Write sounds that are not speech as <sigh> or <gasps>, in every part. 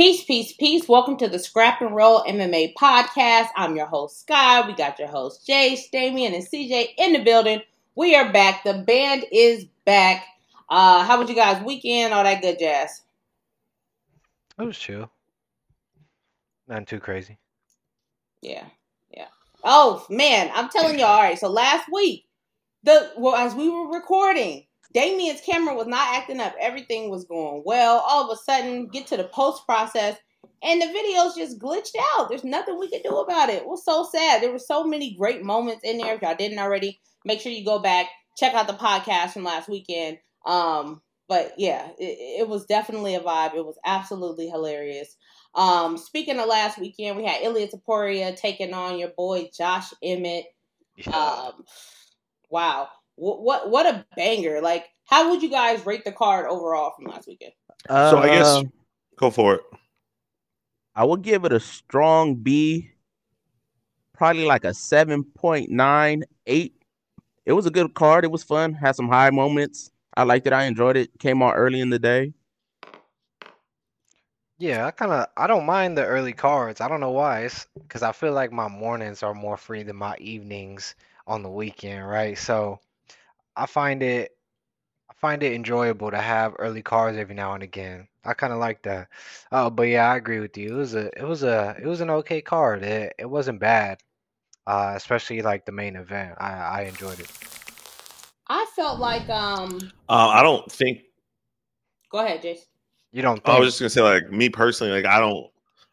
Peace, peace, peace. Welcome to the Scrap and Roll MMA podcast. I'm your host, Sky. We got your host, Jay, Damien, and CJ in the building. We are back. The band is back. Uh, how was you guys' weekend? All that good jazz. It was chill. Nothing too crazy. Yeah, yeah. Oh man, I'm telling you. All right. So last week, the well, as we were recording, Damien's camera was not acting up. Everything was going well. All of a sudden, get to the post process, and the videos just glitched out. There's nothing we could do about it. It was so sad. There were so many great moments in there. If y'all didn't already, make sure you go back, check out the podcast from last weekend. Um, but yeah, it, it was definitely a vibe. It was absolutely hilarious. Um, speaking of last weekend, we had Ilia Topuria taking on your boy Josh Emmett. Yeah. Um, wow what, what what a banger! Like, how would you guys rate the card overall from last weekend? Uh, so I guess Um, go for it. I would give it a strong B, probably like a seven point nine eight. It was a good card. It was fun. Had some high moments. I liked it. I enjoyed it. Came out early in the day. Yeah, I kind of I don't mind the early cards. I don't know why. It's because I feel like my mornings are more free than my evenings on the weekend, right? So I find it I find it enjoyable to have early cards every now and again. I kind of like that. Uh, but yeah, I agree with you. It was a it was a it was an okay card. It it wasn't bad. Uh, especially like the main event. I I enjoyed it. I felt like um. Uh, I don't think. Go ahead, Jace. You don't I was just gonna say, like me personally, like I don't,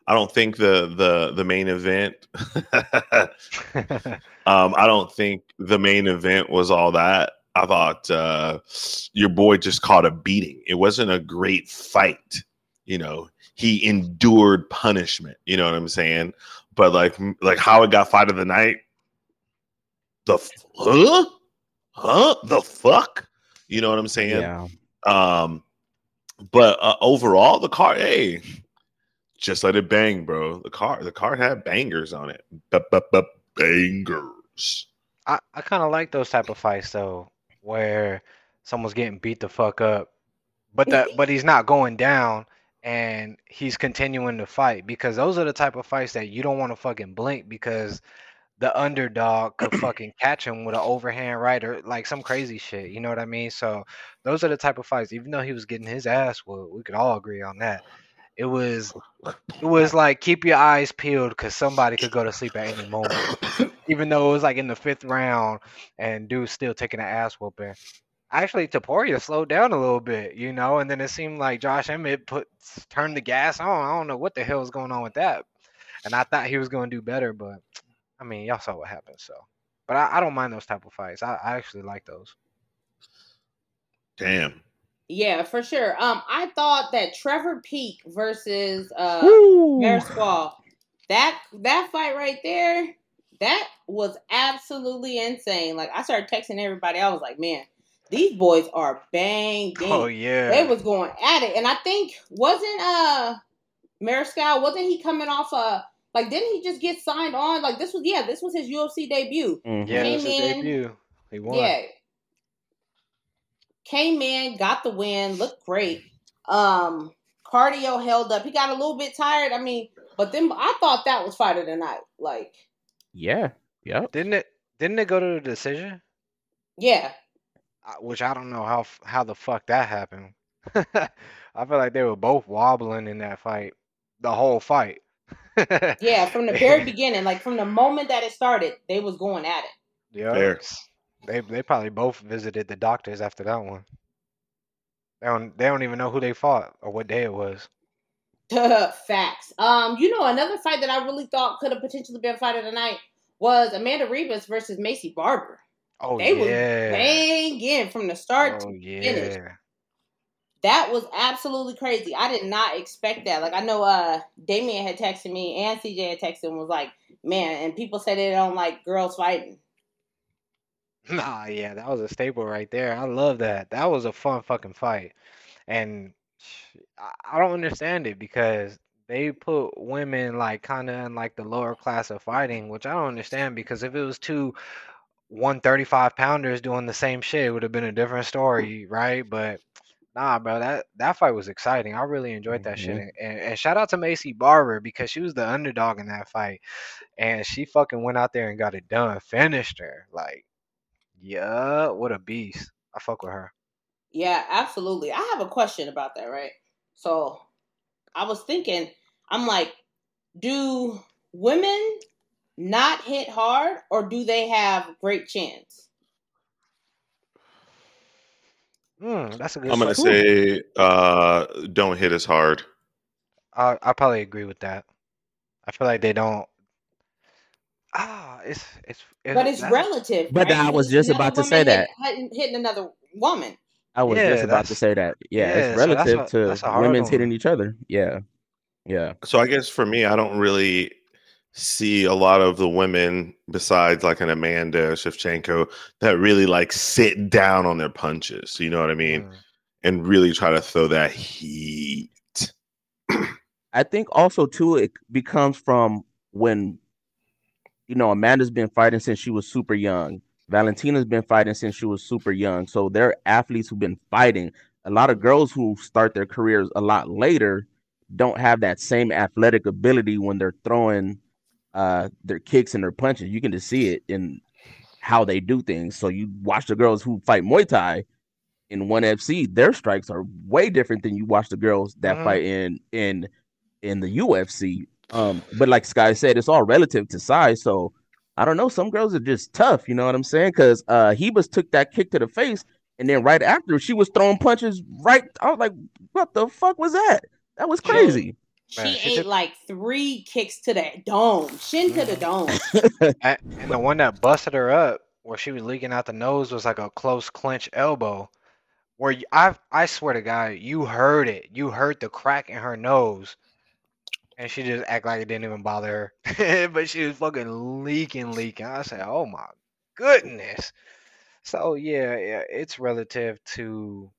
I don't think the the the main event. <laughs> <laughs> um, I don't think the main event was all that. I thought uh, your boy just caught a beating. It wasn't a great fight. You know, he endured punishment. You know what I'm saying? But like, like how it got fight of the night. The f- huh, huh, the fuck. You know what I'm saying? Yeah. Um, but uh, overall, the car, hey, just let it bang, bro. The car, the car had bangers on it. Bangers. I, I kind of like those type of fights though, where someone's getting beat the fuck up, but that but he's <laughs> not going down and he's continuing to fight because those are the type of fights that you don't want to fucking blink because the underdog could <clears throat> fucking catch him with an overhand right or like some crazy shit. You know what I mean? So those are the type of fights. Even though he was getting his ass whooped, we could all agree on that. It was it was like keep your eyes peeled because somebody could go to sleep at any moment. <coughs> Even though it was like in the fifth round and dude's still taking an ass whooping. Actually, Topuria slowed down a little bit, you know, and then it seemed like Josh Emmett put turned the gas on. I don't know what the hell was going on with that. And I thought he was going to do better, but I mean, y'all saw what happened. So, but I, I don't mind those type of fights. I, I actually like those. Damn. Yeah, for sure. Um, I thought that Trevor Peek versus uh Woo! Mariscal, that that fight right there, that was absolutely insane. Like I started texting everybody. I was like, man, these boys are banging. Oh yeah, They was going at it, and I think wasn't uh Mariscal wasn't he coming off a like didn't he just get signed on? Like this was yeah, this was his UFC debut. Mhm. yeah, Came this is in- debut. He won. Yeah. Came in, got the win, looked great. Um, cardio held up. He got a little bit tired. I mean, but then I thought that was fight of the night. Like, Yeah. yeah. Didn't it? Didn't it go to the decision? yeah. Uh, Which I don't know how how the fuck that happened. <laughs> I feel like they were both wobbling in that fight, the whole fight. <laughs> Yeah, from the very beginning, like from the moment that it started, they was going at it. Yeah. They they probably both visited the doctors after that one. They don't they don't even know who they fought or what day it was. <laughs> Facts. Um, you know, another fight that I really thought could have potentially been fight of the night was Amanda Ribas versus Maycee Barber. Oh yeah. They yeah. banging from the start Oh finish. yeah. That was absolutely crazy. I did not expect that. Like I know uh Damien had texted me and CJ had texted and was like, man, and people say they don't like girls fighting. Nah, yeah, that was a staple right there. I love that. That was a fun fucking fight. And sh- I I don't understand it because they put women like kind of in like the lower class of fighting, which I don't understand because if it was two 135 pounders doing the same shit, it would have been a different story, right? But Nah, bro, that that fight was exciting. I really enjoyed that shit. Mhm. And, and shout out to Maycee Barber because she was the underdog in that fight, and she fucking went out there and got it done, finished her. Like, yeah, what a beast. I fuck with her. Yeah, absolutely. I have a question about that, right? So I was thinking, I'm like, do women not hit hard or do they have great chance? Mm, that's a good. I'm gonna say uh, don't hit as hard. I I probably agree with that. I feel like they don't. Ah, it's it's. But it's that- relative. But right? I was just another about to say that. hitting, hitting another woman. I was Yeah, just about to say that. Yeah, yeah, it's so that's relative a- that's to hard women's one. hitting each other. Yeah, yeah. So I guess for me, I don't really see a lot of the women besides like an Amanda Shevchenko that really like sit down on their punches. You know what I mean? Mm. And really try to throw that heat. I think also too it becomes from when you know Amanda's been fighting since she was super young. Valentina's been fighting since she was super young. So they're athletes who've been fighting. A lot of girls who start their careers a lot later don't have that same athletic ability when they're throwing uh their kicks and their punches. You can just see it in how they do things. So you watch the girls who fight Muay Thai in one FC, their strikes are way different than you watch the girls that Mhm. fight in in in the UFC. Um, but like Sky said, it's all relative to size. So I don't know. Some girls are just tough. You know what I'm saying? Because uh, Ribas took that kick to the face, and then right after she was throwing punches. Right, I was like, "What the fuck was that? That was She- crazy." She Man, she ate took- like three kicks to the dome, shin to the dome. <laughs> A- And the one that busted her up, where she was leaking out the nose, was like a close clinch elbow. Where you, I I swear to God, you heard it. You heard the crack in her nose, and she just act like it didn't even bother her. <laughs> but she was fucking leaking, leaking. I said, "Oh my goodness." So yeah, yeah, it's relative to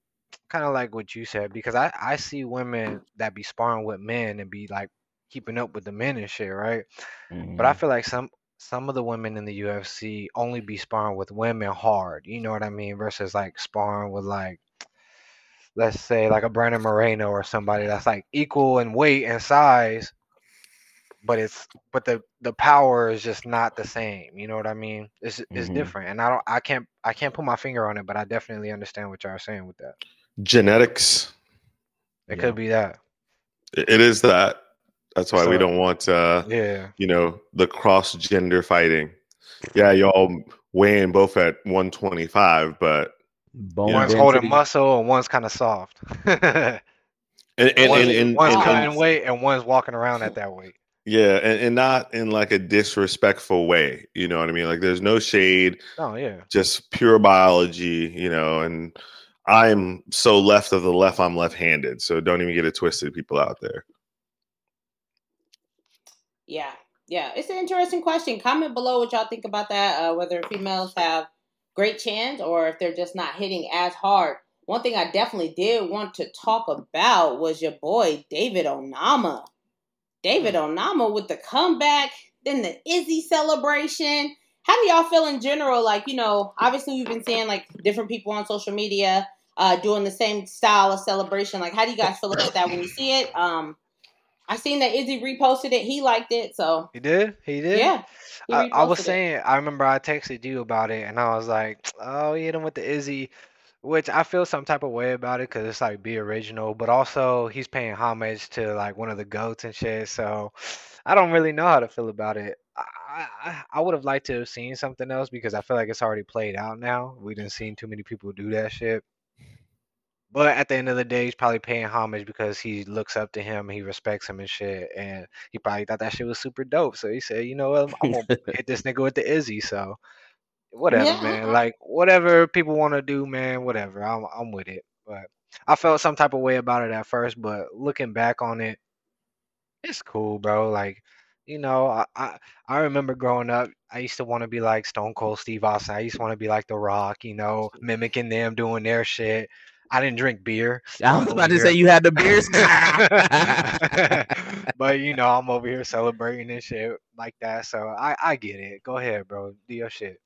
kind of like what you said because I I see women that be sparring with men and be like keeping up with the men and shit, right? But I mm-hmm. feel like some some of the women in the UFC only be sparring with women hard. You know what I mean? Versus like sparring with like let's say like a Brandon Moreno or somebody that's like equal in weight and size, but it's but the the power is just not the same. You know what I mean? It's it's Mhm. different. And I don't I can't I can't put my finger on it, but I definitely understand what y'all are saying with that. Genetics. It Yeah. could be that. It it is that. That's why we don't want uh Yeah. you know, the cross gender fighting. Yeah, y'all weighing both at 125, but Bone One's density. holding muscle and one's kind of soft. and <laughs> and and, one's and, one's and- cutting weight and one's walking around at that weight. yeah, and, and not in like a disrespectful way. You know what I mean? Like there's no shade, Oh yeah. just pure biology, you know, and I'm so left of the left, I'm left-handed. So don't even get it twisted, people out there. Yeah, yeah, it's an interesting question. Comment below what y'all think about that. Uh, whether females have great chance or if they're just not hitting as hard. One thing I definitely did want to talk about was your boy David Onama. David Onama with the comeback, then the Izzy celebration. How do y'all feel in general? Like, you know, obviously we've been seeing like different people on social media uh doing the same style of celebration. Like, how do you guys feel about that when you see it? Um, I seen that Izzy reposted it. He liked it, so He did. He did. yeah. he I, I was reposted it. saying. I remember I texted you about it, and I was like, "Oh, he hit him with the Izzy," which I feel some type of way about it because it's like be original, but also he's paying homage to like one of the goats and shit. So I don't really know how to feel about it. I I, I would have liked to have seen something else because I feel like it's already played out now. We didn't seen too many people do that shit. But at the end of the day, he's probably paying homage because he looks up to him, he respects him and shit, and he probably thought that shit was super dope. So he said, you know what, I'm gonna <laughs> hit this nigga with the Izzy. So whatever, Yeah, man. Like whatever people want to do, man. Whatever. I'm I'm with it. But I felt some type of way about it at first, but looking back on it, it's cool, bro. Like you know, I, I I remember growing up, I used to want to be like Stone Cold Steve Austin. I used to want to be like The Rock, you know, mimicking them, doing their shit. I didn't drink beer. I was about to over say you had the beers. <laughs> but you know, I'm over here celebrating and shit like that. So I I get it. Go ahead, bro. Do your shit.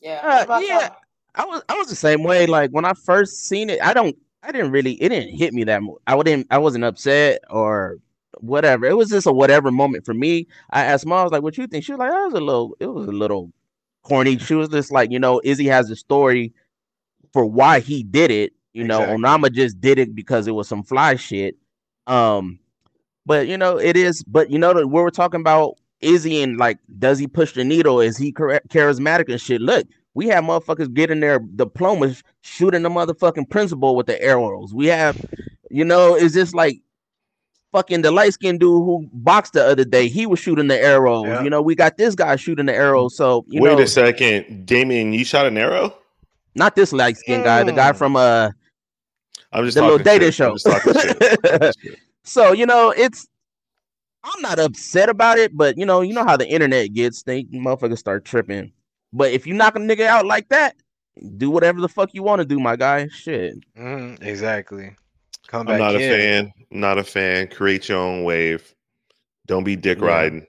Yeah. Uh, yeah. y'all? I was I was the same way. Like when I first seen it, I don't I didn't really it didn't hit me that much. I wouldn't I wasn't upset or whatever. It was just a whatever moment for me. I asked mom, I was like, "What you think?" She was like, "I was a little, it was a little corny." She was just like, you know, Izzy has a story for why he did it. You know, Exactly. Onama just did it because it was some fly shit. Um, but you know, it is. But you know, that we were talking about Izzy and like, does he push the needle? Is he charismatic and shit? Look, we have motherfuckers getting their diplomas, shooting the motherfucking principal with the arrows. We have, you know, it's just like fucking the light skinned dude who boxed the other day. He was shooting the arrows. Yeah. You know, we got this guy shooting the arrows. So you Wait know, a second, Damien, you shot an arrow? Not this light skinned guy, the guy Mm. from uh I'm just the little talking data shit. I'm show. just talking shit. I'm talking <laughs> shit. So you know, it's I'm not upset about it, but you know, you know how the internet gets. They motherfuckers start tripping. But if you knock a nigga out like that, do whatever the fuck you want to do, my guy. Shit. Mhm, exactly. Come I'm back not a fan. Not a fan. Create your own wave. Don't be dick Yeah. riding.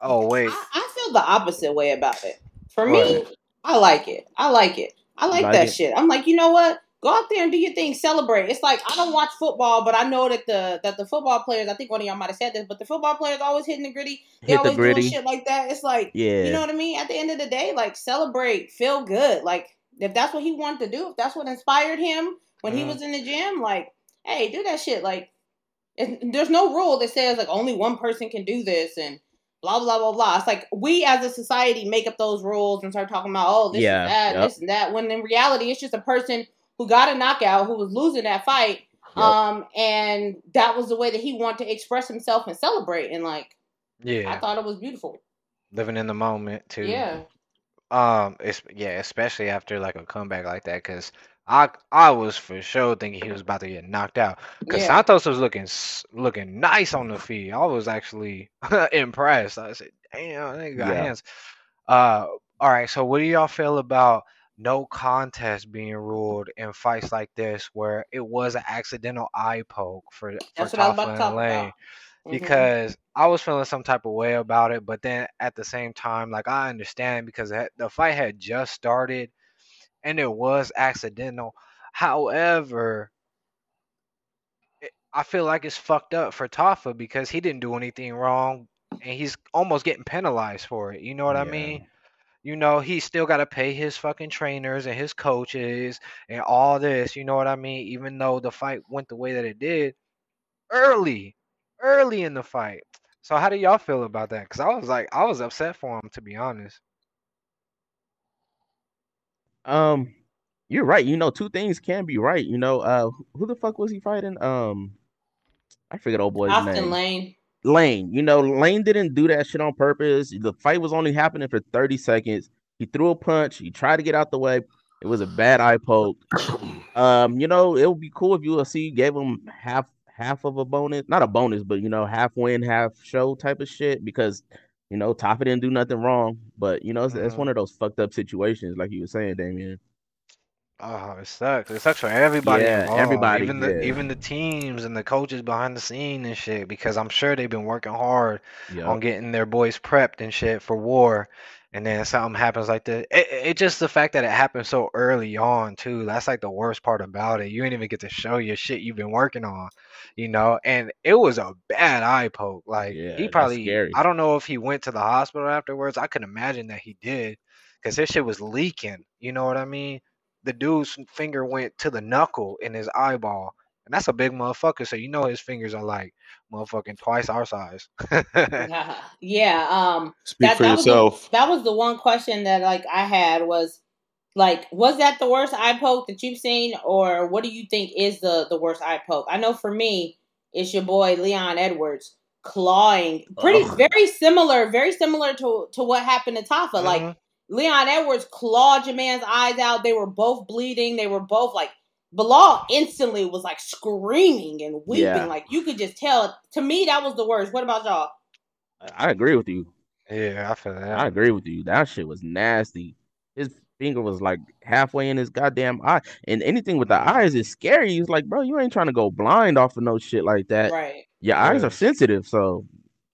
Oh wait. I, I feel the opposite way about it. For What? me, I like it. I like it. I like, Like that it? shit. I'm like, you know what? Go out there and do your thing. Celebrate. It's like I don't watch football, but I know that the that the football players. I think one of y'all might have said this, but the football players always hitting the gritty. They Hit the always gritty. doing shit like that. It's like Yeah. you know what I mean. At the end of the day, like celebrate, feel good. Like if that's what he wanted to do, if that's what inspired him when he Mhm. was in the gym, like hey, do that shit. Like there's no rule that says like only one person can do this and blah blah blah blah. It's like we as a society make up those rules and start talking about oh this Yeah, and that, yep. this and that. When in reality, it's just a person who got a knockout who was losing that fight. Yep. Um, and that was the way that he wanted to express himself and celebrate. And like, yeah, I thought it was beautiful. Living in the moment too. Yeah. Um. It's yeah, especially after like a comeback like that, because I I was for sure thinking he was about to get knocked out. Because Yeah. Santos was looking looking nice on the feet. I was actually <laughs> impressed. I said, "Damn, they got Yeah. hands." Uh, all right. So, what do y'all feel about no contest being ruled in fights like this, where it was an accidental eye poke for for That's was about and Lane? Mhm. Because I was feeling some type of way about it, but then at the same time, like I understand because the fight had just started and it was accidental. However, it- I feel like it's fucked up for Tafa because he didn't do anything wrong and he's almost getting penalized for it. You know what I mean? You know, he still got to pay his fucking trainers and his coaches and all this. You know what I mean? Even though the fight went the way that it did early, early in the fight. So, how do y'all feel about that? Because I was like, I was upset for him, to be honest. Um, you're right. You know, two things can be right. You know, uh, who the fuck was he fighting? Um, I forget old boy's Austin name. Lane. Lane. You know, Lane didn't do that shit on purpose. The fight was only happening for 30 seconds. He threw a punch. He tried to get out the way. It was a bad eye poke. <coughs> Um, you know, it would be cool if UFC gave him half half of a bonus, not a bonus, but you know, half win, half show type of shit because you know, Tafa didn't do nothing wrong. But you know, it's, it's Mhm. one of those fucked up situations, like you were saying, Damien. Oh, it sucks. It sucks for everybody Yeah, involved, everybody, even the yeah. even the teams and the coaches behind the scene and shit. Because I'm sure they've been working hard Yeah. on getting their boys prepped and shit for war, and then something happens like that. It, it just the fact that it happened so early on too. That's like the worst part about it. You ain't even get to show your shit you've been working on, you know. And it was a bad eye poke. Like Yeah, he probably. I don't know if he went to the hospital afterwards. I could imagine that he did, because his shit was leaking. You know what I mean? the dude's finger went to the knuckle in his eyeball. And that's a big motherfucker, so you know his fingers are like motherfucking twice our size. <laughs> <laughs> yeah. Um. Speak That- for that was the- yourself. that was the one question that like I had was like was that the worst eye poke that you've seen or what do you think is the the worst eye poke? I know for me it's your boy Leon Edwards clawing pretty Ugh. very similar very similar to to what happened to Tafa like Mhm. Leon Edwards clawed your man's eyes out they were both bleeding they were both like Belal instantly was like screaming and weeping Yeah. like you could just tell to me that was the worst what about y'all I agree with you. yeah, I feel that. I agree with you. That shit was nasty. His finger was like halfway in his goddamn eye. And anything with the eyes is scary. He's like, bro, you ain't trying to go blind off of no shit like that. right Your eyes are sensitive, so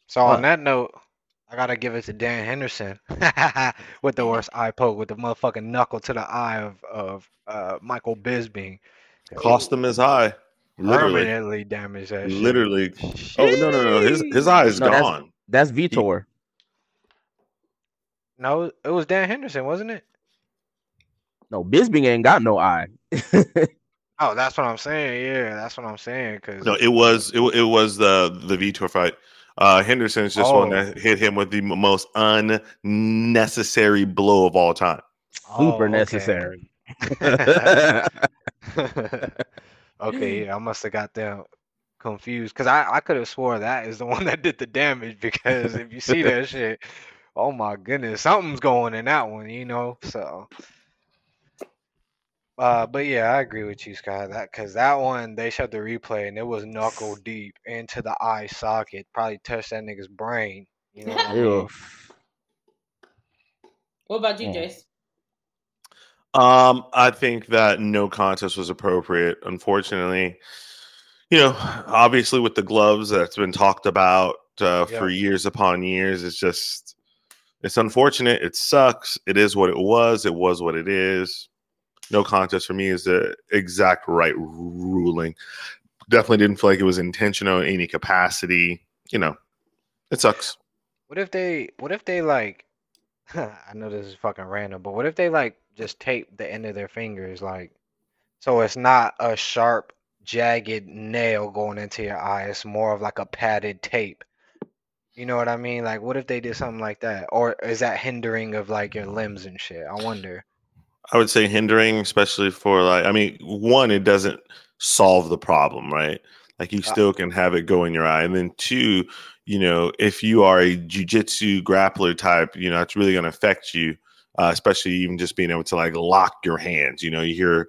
So on Fuck. that note, I gotta give it to Dan Henderson <laughs> with the worst eye poke with the motherfucking knuckle to the eye of of uh, Michael Bisping. Cost him his eye. Literally. Permanently damaged that shit. Literally. Oh no no no! His his eye is No, gone. That's Vitor. No, it was Dan Henderson, wasn't it? No, Bisping ain't got no eye. <laughs> Oh, that's what I'm saying. Yeah, that's what I'm saying. Cause No, it was it, it was the the Vitor fight. Uh, Henderson's just one Oh. that hit him with the most unnecessary blow of all time. Oh, Super okay. necessary. <laughs> <laughs> okay, yeah, I must have got them confused because I, I could have swore that is the <laughs> one that did the damage because if you see that shit, oh my goodness, something's going in that one, you know. So, uh, but yeah, I agree with you, Scott. That because that one they showed the replay and it was knuckle deep into the eye socket, probably touched that nigga's brain. You know what I mean? What about you, Yeah. Jace? Um, I think that no contest was appropriate. Unfortunately, you know, obviously with the gloves that's been talked about uh, for years upon years, it's just it's unfortunate. It sucks. It is what it was. It was what it is. No contest for me is the exact right ruling. Definitely didn't feel like it was intentional in any capacity. You know, it sucks. What if they? What if they like? <laughs> I know this is fucking random, but what if they like just tape the end of their fingers, like, so it's not a sharp, jagged nail going into your eye. It's more of like a padded tape. You know what I mean? Like, what if they did something like that, or is that hindering of like your limbs and shit? I wonder. I would say hindering, especially for like, I mean, one, it doesn't solve the problem, right? Like you still can have it go in your eye. And then two, you know, if you are a jujitsu grappler type, you know, it's really going to affect you, uh, especially even just being able to like lock your hands. You know, you hear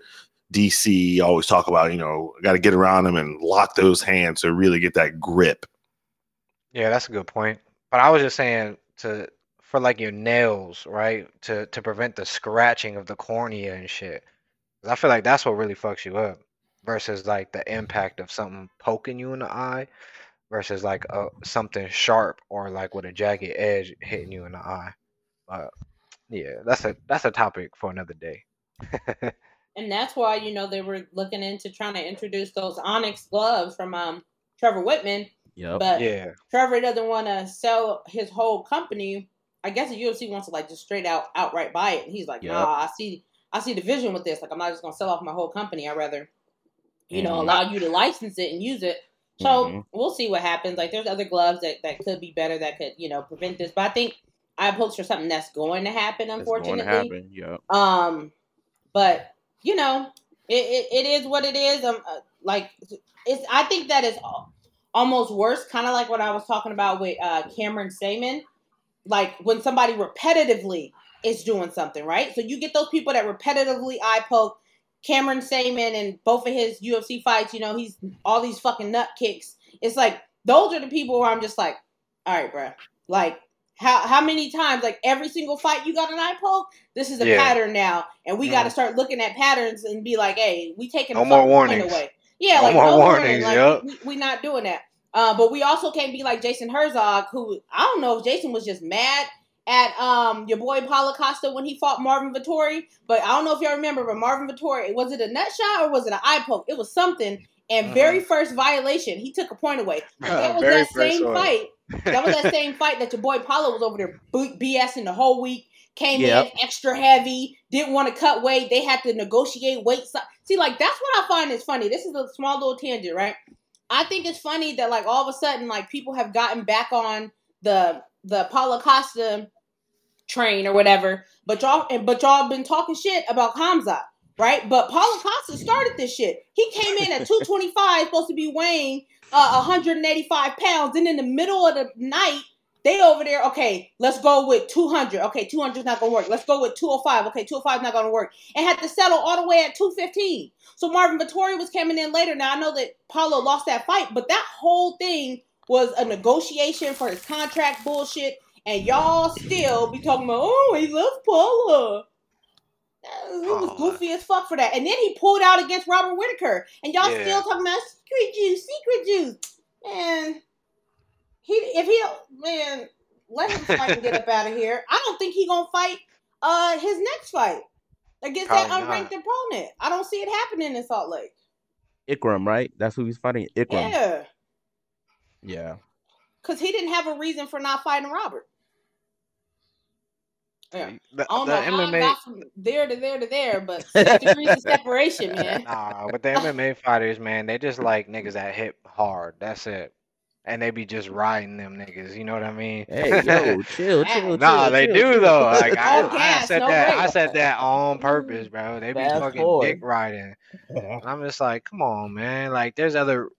DC always talk about, you know, got to get around them and lock those hands to really get that grip. Yeah, that's a good point. But I was just saying to for like your nails, right? To to prevent the scratching of the cornea and shit. I feel like that's what really fucks you up versus like the impact of something poking you in the eye versus like a something sharp or like with a jagged edge hitting you in the eye. But yeah, that's a that's a topic for another day. <laughs> And that's why you know they were looking into trying to introduce those Onyx gloves from um Trevor Wittman, Yep. but Yeah. Trevor doesn't want to sell his whole company. I guess the UFC wants to like just straight out outright buy it, and he's like, Yep. "Nah, I see, I see the vision with this. Like, I'm not just gonna sell off my whole company. I would rather, you know, Mhm. allow you to license it and use it." So Mhm. we'll see what happens. Like, there's other gloves that that could be better that could you know prevent this, but I think eye pokes for something that's going to happen. It's going Unfortunately, to happen. Yep. um, but you know, it, it, it is what it is. Um, uh, like it's. I think that is almost worse. Kind of like what I was talking about with uh, Cameron Saaiman. Like when somebody repetitively is doing something, right? So you get those people that repetitively eye poke. Cameron Saaiman and both of his UFC fights, you know, he's all these fucking nut kicks. It's like those are the people where I'm just like, all right, bruh. Like how how many times, like every single fight you got an eye poke? This is a Yeah. pattern now, and we got to mm. start looking at patterns and be like, hey, we taking No a more warnings. away. Yeah, No like more no warnings, warning. Like yup. we, we not doing that. Uh, but we also can't be like Jason Herzog, who I don't know if Jason was just mad at um your boy Paulo Costa when he fought Marvin Vettori. But I don't know if y'all remember, but Marvin Vettori, was it a nut shot or was it an eye poke? It was something. And very first violation, he took a point away. <laughs> That was Mm-hmm. That same one. fight. <laughs> That was that same fight that your boy Paulo was over there BSing the whole week. Came Yep. in extra heavy, didn't want to cut weight. They had to negotiate weight. See, like that's what I find is funny. This is a small little tangent, right? I think it's funny that like all of a sudden like people have gotten back on the the Paulo Costa train or whatever, but y'all and but y'all been talking shit about Hamza, right? But Paulo Costa started this shit. He came in at <laughs> 225, supposed to be weighing uh, 185 pounds, and in the middle of the night, they over there. Okay, let's go with 200. Okay, 200 is not gonna work. Let's go with 205. Okay, 205 is not gonna work, and had to settle all the way at 215. So Marvin Vettori was coming in later. Now I know that Paulo lost that fight, but that whole thing was a negotiation for his contract bullshit. And y'all still be talking about, oh, he loves Paulo. Uh, He was Oh. goofy as fuck for that. And then he pulled out against Robert Whitaker. And y'all Yeah. still talking about secret juice, secret juice. Man, he if he man, let him fight and get up out of here. I don't think he gonna fight uh his next fight against that Probably unranked opponent. I don't see it happening in Salt Lake. Ikram, right? That's who he's fighting. Ikram. Yeah, Yeah. because he didn't have a reason for not fighting Robert. Yeah. The, I don't the know how I MMA, got from there to there to there, but six degrees of separation, man. <laughs> nah, but the MMA fighters, man, they just like niggas that hit hard. That's it. And they be just riding them niggas. You know what I mean? Hey, yo, <laughs> chill, chill, Nah, chill, they chill, do chill. though. <laughs> Like I, Oh, I said no that. I said that on purpose, bro. They be Fast fucking forward. dick riding. And I'm just like, come on, man. Like, there's other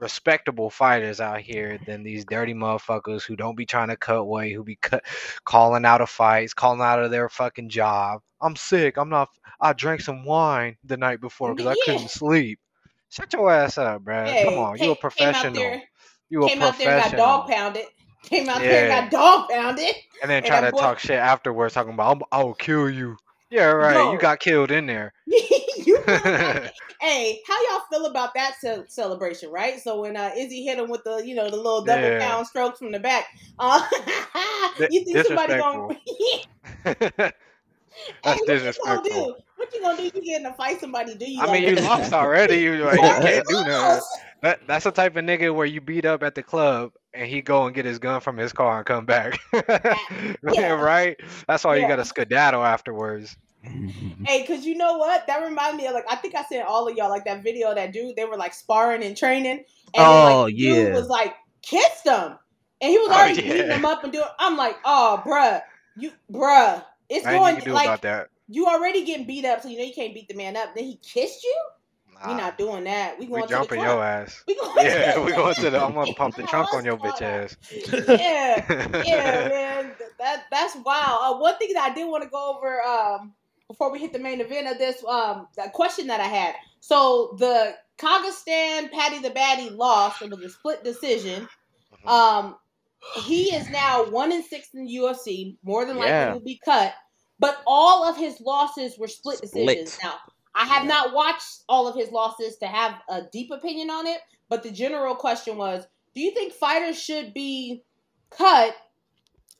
respectable fighters out here than these dirty motherfuckers who don't be trying to cut weight, who be cut, calling out of fights, calling out of their fucking job. I'm sick. I'm not. I drank some wine the night before because I couldn't sleep. Shut your ass up, bro. Hey, Come on, you came- a Came out professional. There, You a came out there and got dog pounded. <laughs> Came out there Yeah. and got dog pounded. and then try to boy- talk shit afterwards, talking about I will kill you. Yeah, right. Yo. You got killed in there. <laughs> you <laughs> hey, how y'all feel about that ce- celebration, right? So when uh, Izzy hit him with the, you know, the little double Yeah. pound strokes from the back, uh, you think somebody gonna? That's Hey, disrespectful. Gonna do? What you gonna do? You get in a fight somebody? Do you? I like mean, you lost already. You like you can't do you nothing. That, that's the type of nigga where you beat up at the club and he go and get his gun from his car and come back. <laughs> Yeah. right? That's why you got to skedaddle afterwards. <laughs> Hey, cause you know what? That reminded me of like I think I sent all of y'all like that video that dude. They were like sparring and training, and then, Oh, like, the dude yeah. was like kissed him, and he was Oh, already yeah. beating him up and doing. I'm like, oh, bruh, you, bruh, it's Nothing you going can do like about that. You already getting beat up, so you know you can't beat the man up. Then he kissed you. We Nah, not doing that. We we going to the jumping club. your ass. We going Yeah, to we going to the. I'm gonna pump the trunk on your bitch ass. yeah, yeah, man. That that's wild. Uh, one thing that I did want to go over um, before we hit the main event of this, um, that question that I had. So the Kazakhstan Patty the Batty lost. It was a split decision. Mhm. Um, he is now one in six in the UFC. More than likely Yeah. will be cut. But all of his losses were split decisions. Now I have Yeah. not watched all of his losses to have a deep opinion on it. But the general question was: Do you think fighters should be cut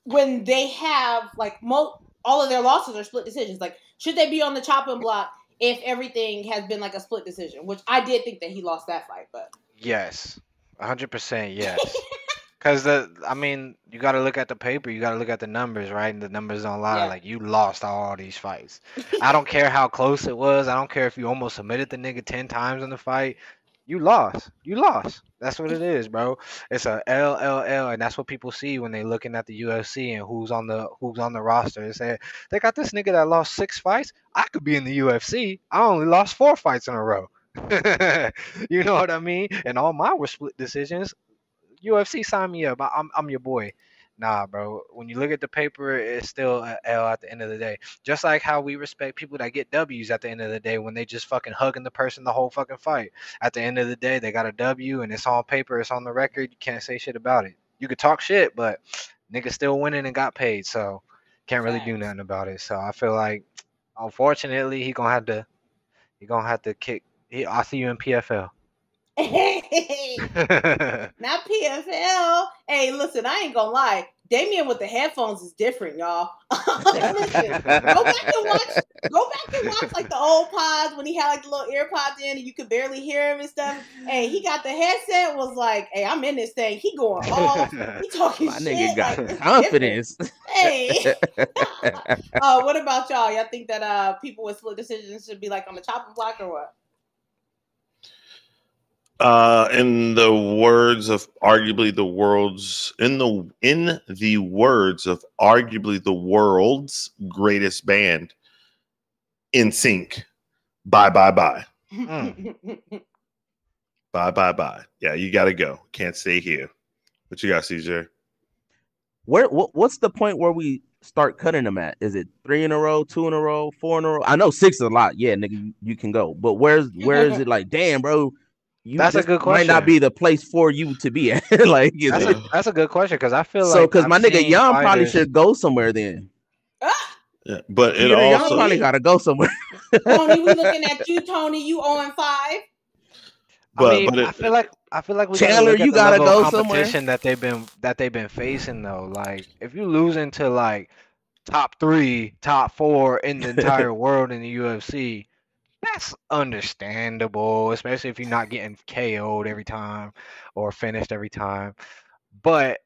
when they have like mo- all of their losses are split decisions? Like, should they be on the chopping block if everything has been like a split decision? Which I did think that he lost that fight, but Yes, hundred percent. Yes, <laughs> because the I mean, you got to look at the paper. You got to look at the numbers, right? And the numbers don't lie. Yeah. Like you lost all these fights. I don't care how close it was. I don't care if you almost submitted the nigga ten times in the fight. You lost. You lost. That's what it is, bro. It's a LLL, and that's what people see when they looking at the UFC and who's on the who's on the roster. They say they got this nigga that lost six fights. I could be in the UFC. I only lost four fights in a row. <laughs> you know what I mean? And all mine were split decisions. UFC sign me up. I'm I'm your boy. Nah, bro. When you look at the paper, it's still a L at the end of the day. Just like how we respect people that get W's at the end of the day when they just fucking hugging the person the whole fucking fight. At the end of the day, they got a W and it's on paper, it's on the record. You can't say shit about it. You could talk shit, but nigga still winning and got paid, so can't really do nothing about it. So I feel like, unfortunately, he gonna have to, he gonna have to kick. He, I'll see you in PFL. <laughs> not PFL. Hey, listen, I ain't gonna lie. Damien with the headphones is different, y'all. <laughs> <laughs> listen, go back and watch. Go back and watch like the old pods when he had like the little ear pods in and you could barely hear him and stuff. Hey, he got the headset. Was like, hey, I'm in this thing. He going off. He talking My shit. nigga got like, it's confidence. different. Hey. uh, what about y'all? Y'all think that uh people with split decisions should be like on the chopping block or what? Uh, in the words of arguably the world's in the in the words of arguably the world's greatest band, NSYNC. Bye bye bye <laughs> bye bye bye. Yeah, you got to go. Can't stay here. What you got, CJ? Where what, what's the point where we start cutting them at? Is it three in a row, two in a row, four in a row? I know six is a lot. Yeah, nigga, you, you can go. But where's where is it like, damn, bro? You That's a this good Might not be the place for you to be at. <laughs> like, is That's it? a that's a good question because I feel so like because my nigga seen Young probably should go somewhere then. Yeah, but it Petr Yan also probably got to go somewhere. <laughs> Tony, we <laughs> looking at you, Tony. You 0 and 5. But I mean, but I feel like I feel like we Chandler, gotta you gotta go somewhere. competition that they've been that they've been facing though. Like if you lose into like top three, top four in the entire world in the UFC, that's understandable, especially if you're not getting KO'd every time or finished every time. But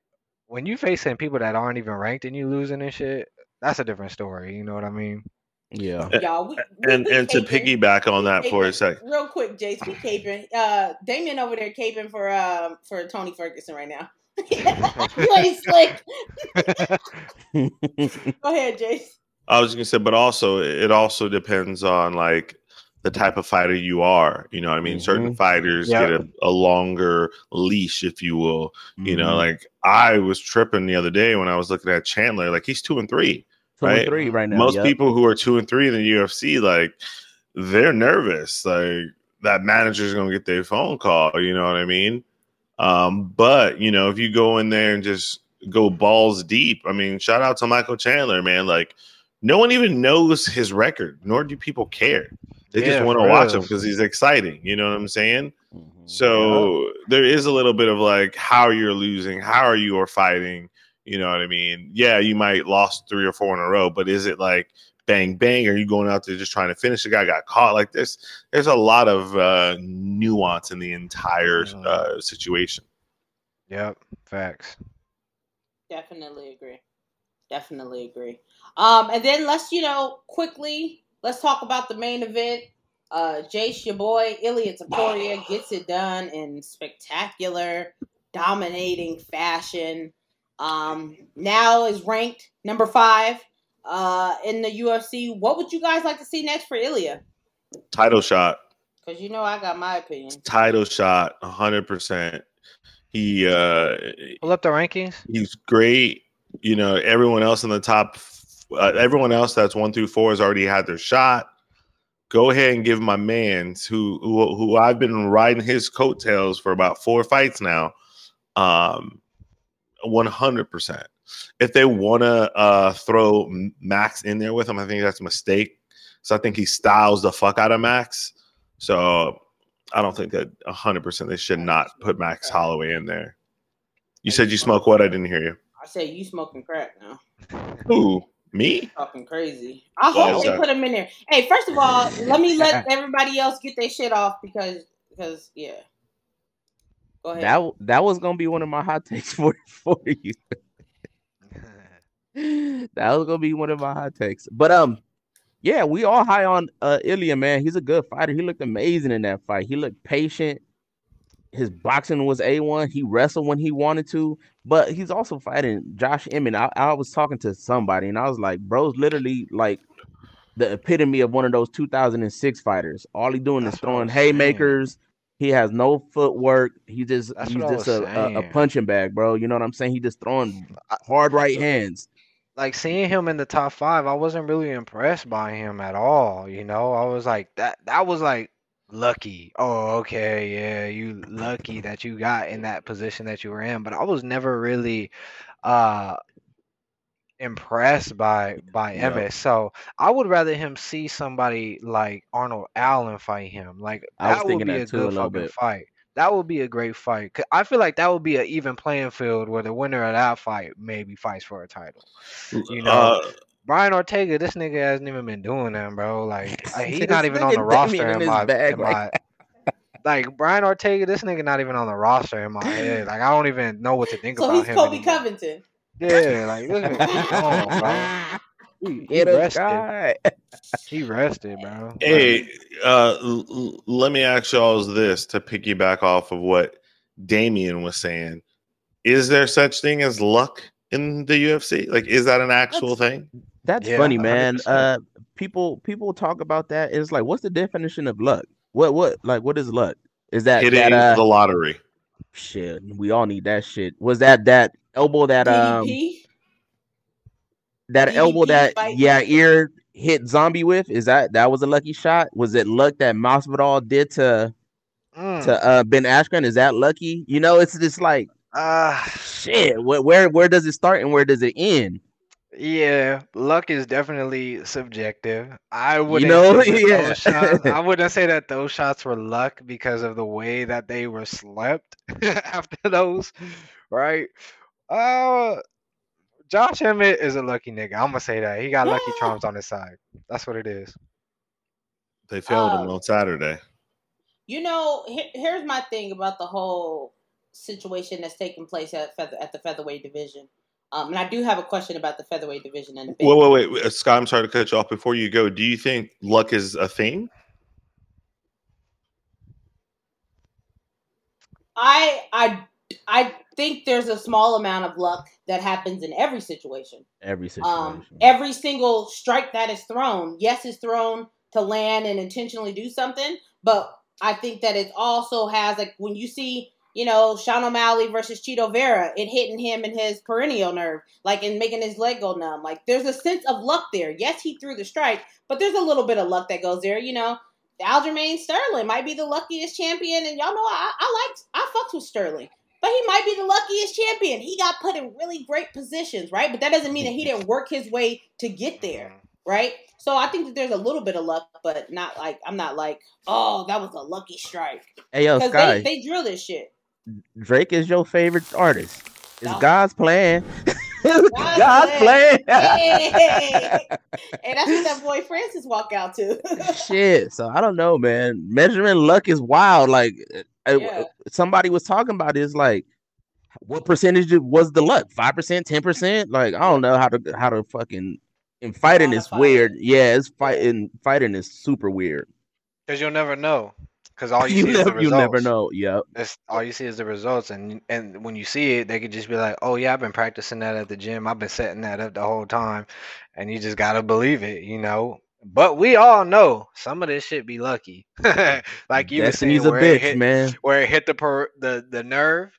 when you're facing people that aren't even ranked and you losing and shit, that's a different story. You know what I mean? Yeah. Y'all, we, we, and we and to piggyback on We that for a caping. sec, Real quick, Jace, we caping. Uh, Damien over there caping for um for Tony Ferguson right now. you ain't slick. Go ahead, Jace. I was gonna say, but also it also depends on like the type of fighter you are. You know, what I mean, certain Mhm. fighters Yeah. get a, a longer leash, if you will. You know, Mhm. like I was tripping the other day when I was looking at Chandler. Like he's two and three. two and right? three right now. Most yep. people who are two and three in the UFC, like they're nervous. Like that manager's gonna get their phone call. You know what I mean? Um, but you know, if you go in there and just go balls deep, I mean, shout out to Michael Chandler, man. Like no one even knows his record, nor do people care. They just want to watch him because he's exciting. You know what I'm saying? Mhm. So there is a little bit of like how you're losing, how are you are fighting. You know what I mean? Yeah, you might lost three or four in a row, but is it like bang bang? Are you going out there just trying to finish? The guy got caught like this. There's a lot of uh, nuance in the entire Mhm. uh, situation. Yep, facts. Definitely agree. Definitely agree. Um, and then let's you know quickly let's talk about the main event. Uh, Jace, your boy Ilia Topuria gets it done in spectacular, dominating fashion. Um, now is ranked number five uh, in the UFC. What would you guys like to see next for Ilia? Title shot, Because you know I got my opinion. title shot, hundred percent. He uh, Pull up the rankings. he's great. You know, everyone else in the top, uh, everyone else that's one through four has already had their shot. Go ahead and give my man, who who, who I've been riding his coattails for about four fights now, um, one hundred percent. If they want to uh, throw Max in there with him, I think that's a mistake. So I think he styles the fuck out of Max. So I don't think that hundred percent they should not put Max Holloway in there. You said you smoke what? I didn't hear you. I said you smoking crack now. Who? Me? Talking crazy. I Why hope is they that? put him in there. Hey, first of all, <laughs> let me let everybody else get their shit off because because yeah. Go ahead. That that was gonna be one of my hot takes <laughs> for for you. <laughs> that was gonna be one of my hot takes. But um, yeah, we all high on uh Ilia, man. He's a good fighter. He looked amazing in that fight. He looked patient. His boxing was a one. He wrestled when he wanted to, but he's also fighting Josh Emmett. I, I was talking to somebody and I was like, bro's literally like the epitome of one of those 2006 fighters. All he doing That's is throwing was saying. haymakers. He has no footwork. He just That's he's just a, a, a punching bag, bro. You know what I'm saying? He just throwing hard right hands. like seeing him in the top five, I wasn't really impressed by him at all. You know, I was like that. That was like lucky. Oh, okay, yeah, you lucky that you got in that position that you were in. But I was never really uh impressed by by Yeah. Emmett. So I would rather him see somebody like Arnold Allen fight him. Like that would thinking be that a too a good little fucking bit. fight. That would be a great fight. I feel like that would be an even playing field where the winner of that fight maybe fights for a title. You know, Uh, Brian Ortega, this nigga hasn't even been doing that, bro. Like <laughs> he's not even on the roster in in my, bag in right my <laughs> like Brian Ortega, this nigga not even on the roster in my head. Like I don't even know what to think so about him. So he's him. Kobe anymore. Covington. Yeah, like this nigga gone, bro. <laughs> He, he rested. He rested, bro. hey, uh, l- l- let me ask y'all this to piggyback off of what Damien was saying. Is there such thing as luck in the UFC? Like, is that an actual thing? That's Yeah, funny, man. 100%. Uh, people people talk about that. It's like, what's the definition of luck? What what like what is luck? Is that Hitting that uh the lottery. shit? We all need that shit. Was that that elbow that um DDP. that DDP elbow that yeah night? ear hit zombie with? Is that that was a lucky shot? Was it luck that Masvidal did to Mm. to uh Ben Askren? Is that lucky? You know, it's just like Ah, shit. Where where where does it start and where does it end? Yeah, luck is definitely subjective. I wouldn't know, say yeah. shots, I <laughs> wouldn't say that those shots were luck because of the way that they were slept <laughs> after those, right? Uh, Josh Emmett is a lucky nigga. I'm gonna say that. He got lucky Yeah. charms on his side. That's what it is. They failed him Um, on Saturday. You know, he- here's my thing about the whole situation that's taking place at feather, at the featherweight division. Um, and I do have a question about the featherweight division and the big. Wait, wait, wait, wait. Scott, I'm sorry to cut you off. Before you go, do you think luck is a thing? I I I think there's a small amount of luck that happens in every situation. Every situation. Um, every single strike that is thrown, yes, is thrown to land and intentionally do something, but I think that it also has like when you see, you know, Sean O'Malley versus Chito Vera, it hitting him in his peroneal nerve, like and making his leg go numb. Like there's a sense of luck there. Yes, he threw the strike, but there's a little bit of luck that goes there. You know, Aljamain Sterling might be the luckiest champion, and y'all know I, I like I fucks with Sterling. But he might be the luckiest champion. He got put in really great positions, right? But that doesn't mean that he didn't work his way to get there, mm-hmm. right? So I think that there's a little bit of luck, but not like I'm not like, oh, that was a lucky strike hey yo, Sky, they, they drill this shit. Drake is your favorite artist. It's No. God's plan. <laughs> God's plan. Hey. <laughs> And that's what that boy Francis walk out to. <laughs> Shit. So I don't know, man. Measuring luck is wild. Like uh, Yeah. somebody was talking about is like what percentage was the luck? Five percent, ten percent? Like I don't know how to how to fucking in fighting is Quantify weird. Yeah, it's fighting fighting is super weird. Because you'll never know. Because all you, <laughs> You, see is the never you never know. Yep. That's all you see is the results, and and when you see it, they could just be like, "Oh yeah, I've been practicing that at the gym. I've been setting that up the whole time," and you just gotta believe it, you know. But we all know some of this shit be lucky, <laughs> like you were saying, a where it bitch, hit, man. where it hit the per, the the nerve,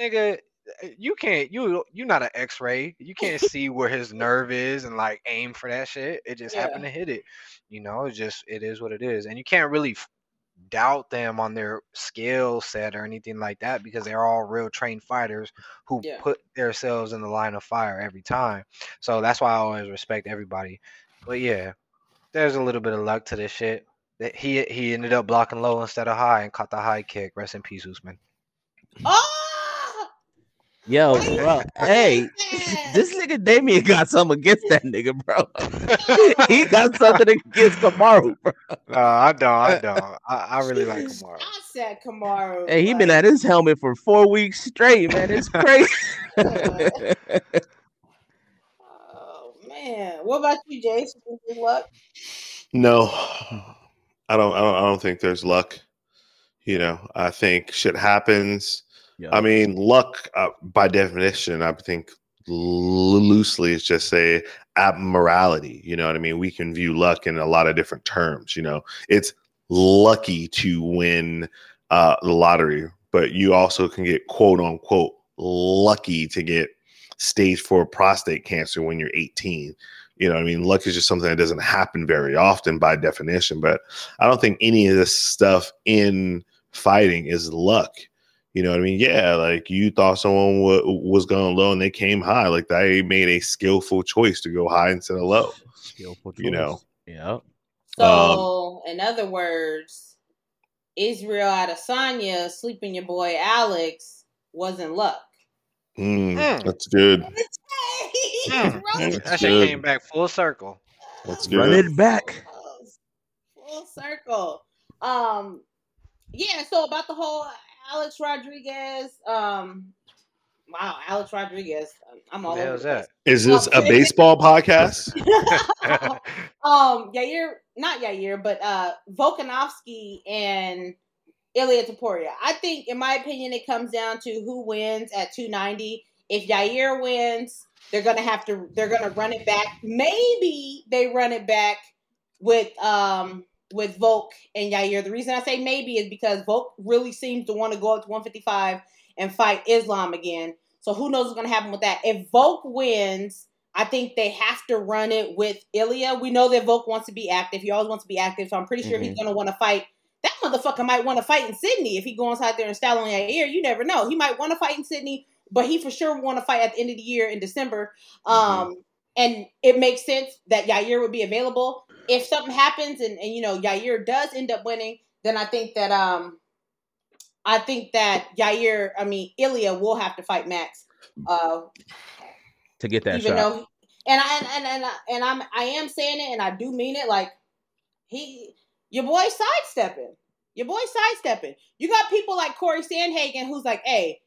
nigga. Eh, you can't you you're not an X-ray. You can't <laughs> see where his nerve is and like aim for that shit. It just happened to hit it. You know, it's just it is what it is, and you can't really doubt them on their skill set or anything like that because they're all real trained fighters who Yeah. put themselves in the line of fire every time. So that's why I always respect everybody. But yeah, there's a little bit of luck to this shit. That he he ended up blocking low instead of high and caught the high kick. Rest in peace, Usman. oh, Yo, bro. Hey, this nigga Damien got something against that nigga, bro. <laughs> he got something against Kamaru, bro. No, I don't. I don't. <laughs> I, I really like Kamara. I said Kamaru. Hey, he been at his helmet for four weeks straight, man. It's <laughs> crazy. Oh man, what about you, Jason? Good luck. No, I don't. I don't. I don't think there's luck. You know, I think shit happens. Yeah. I mean, luck uh, by definition, I think loosely is just a abnormality. You know what I mean? We can view luck in a lot of different terms. You know, it's lucky to win uh, the lottery, but you also can get quote unquote lucky to get stage four prostate cancer when you're 18. You know, I mean, luck is just something that doesn't happen very often by definition. But I don't think any of this stuff in fighting is luck. You know what I mean? Yeah, like you thought someone w- was going low and they came high. Like they made a skillful choice to go high instead of low. Skillful You know. Yeah. So, in other words, Israel Adesanya sleeping your boy Alex wasn't luck. Mm, Mm. That's good. <laughs> Mm. Run That shit Good. came back full circle. That's Run good. it back. Full circle. Um, yeah. So about the whole Alex Rodriguez. Um, wow, Alex Rodriguez. I'm all What the hell over is the that? Is this a <laughs> baseball podcast? place. <laughs> um, Yair, not Yair, but uh, Volkanovski and Ilia Topuria. I think, in my opinion, it comes down to who wins at 290. If Yair wins, they're gonna have to. They're gonna run it back. Maybe they run it back with um with Volk and Yair. The reason I say maybe is because Volk really seems to want to go up to 155 and fight Islam again. So who knows what's gonna happen with that? If Volk wins, I think they have to run it with Ilia. We know that Volk wants to be active. He always wants to be active, so I'm pretty sure he's gonna want to fight. That motherfucker might want to fight in Sydney if he goes out there and style on Yair. You never know. He might want to fight in Sydney, but he for sure want to fight at the end of the year in December. Um, and it makes sense that Yair would be available. If something happens and, and you know Yair does end up winning, then I think that um I think that Yair, I mean Ilia will have to fight Max. Uh to get that even shot. though and I and and, and I'm I am saying it and I do mean it like he your boy sidestepping. Your boy sidestepping. You got people like Corey Sandhagen who's like, hey,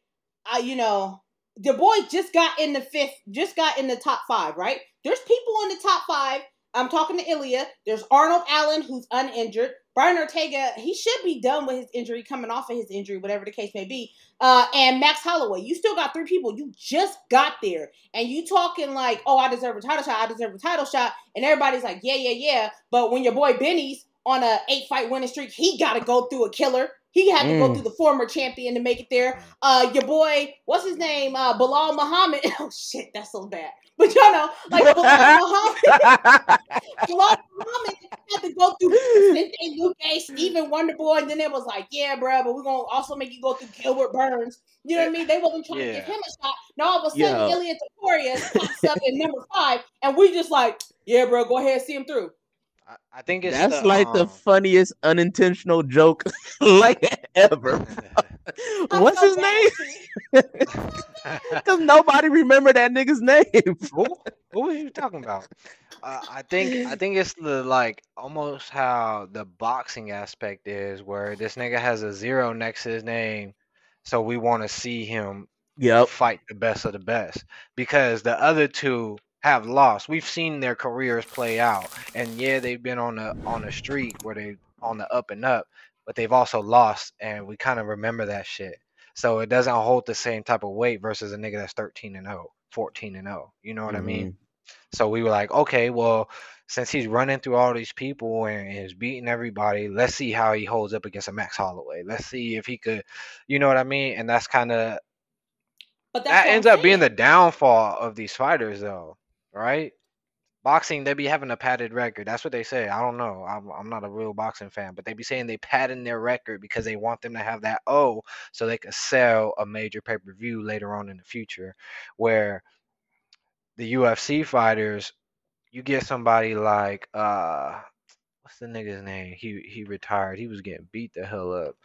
uh, you know, the boy just got in the fifth, just got in the top five, right? There's people in the top five. I'm talking to Ilia. There's Arnold Allen, who's uninjured. Brian Ortega, he should be done with his injury, coming off of his injury, whatever the case may be. Uh, and Max Holloway, you still got three people. You just got there, and you talking like, "Oh, I deserve a title shot. I deserve a title shot," and everybody's like, "Yeah, yeah, yeah." But when your boy Benny's on a eight fight winning streak, he got to go through a killer. He had to go Mm. through the former champion to make it there. Uh, your boy, what's his name? Uh, Belal Muhammad. <laughs> Oh shit, that's so bad. But y'all know, like Belal Muhammad. <laughs> Belal Muhammad had to go through Vicente Luque, Stephen Wonderboy, and then it was like, yeah, bro, but we're gonna also make you go through Gilbert Burns. You know what I mean? They wasn't trying to give him a shot. Now all of a sudden, Yo. Ilia Topuria pops up in number five, and we just like, yeah, bro, go ahead, and see him through. I, I think it's That's the, like the um, funniest unintentional joke <laughs> like ever. <laughs> What's so his glad name? Because <laughs> nobody remember that nigga's name. who? Who was you talking about? Uh, I think I think it's the like almost how the boxing aspect is, where this nigga has a zero next to his name, so we want to see him Yep. fight the best of the best because the other two have lost. We've seen their careers play out, and yeah, they've been on a on a streak where they on the up and up, but they've also lost, and we kind of remember that shit. So it doesn't hold the same type of weight versus a nigga that's 13 and 0, 14 and 0. You know what I mean? Mm-hmm. So we were like, okay, well, since he's running through all these people and is beating everybody, let's see how he holds up against a Max Holloway. Let's see if he could, you know what I mean? And that's kind of But that ends up being the downfall of these fighters, though, right? Boxing, they be having a padded record. That's what they say. I don't know. I'm, I'm not a real boxing fan, but they be saying they padding their record because they want them to have that O so they could sell a major pay per view later on in the future. Where the UFC fighters, you get somebody like uh, what's the nigga's name? He he retired. He was getting beat the hell up.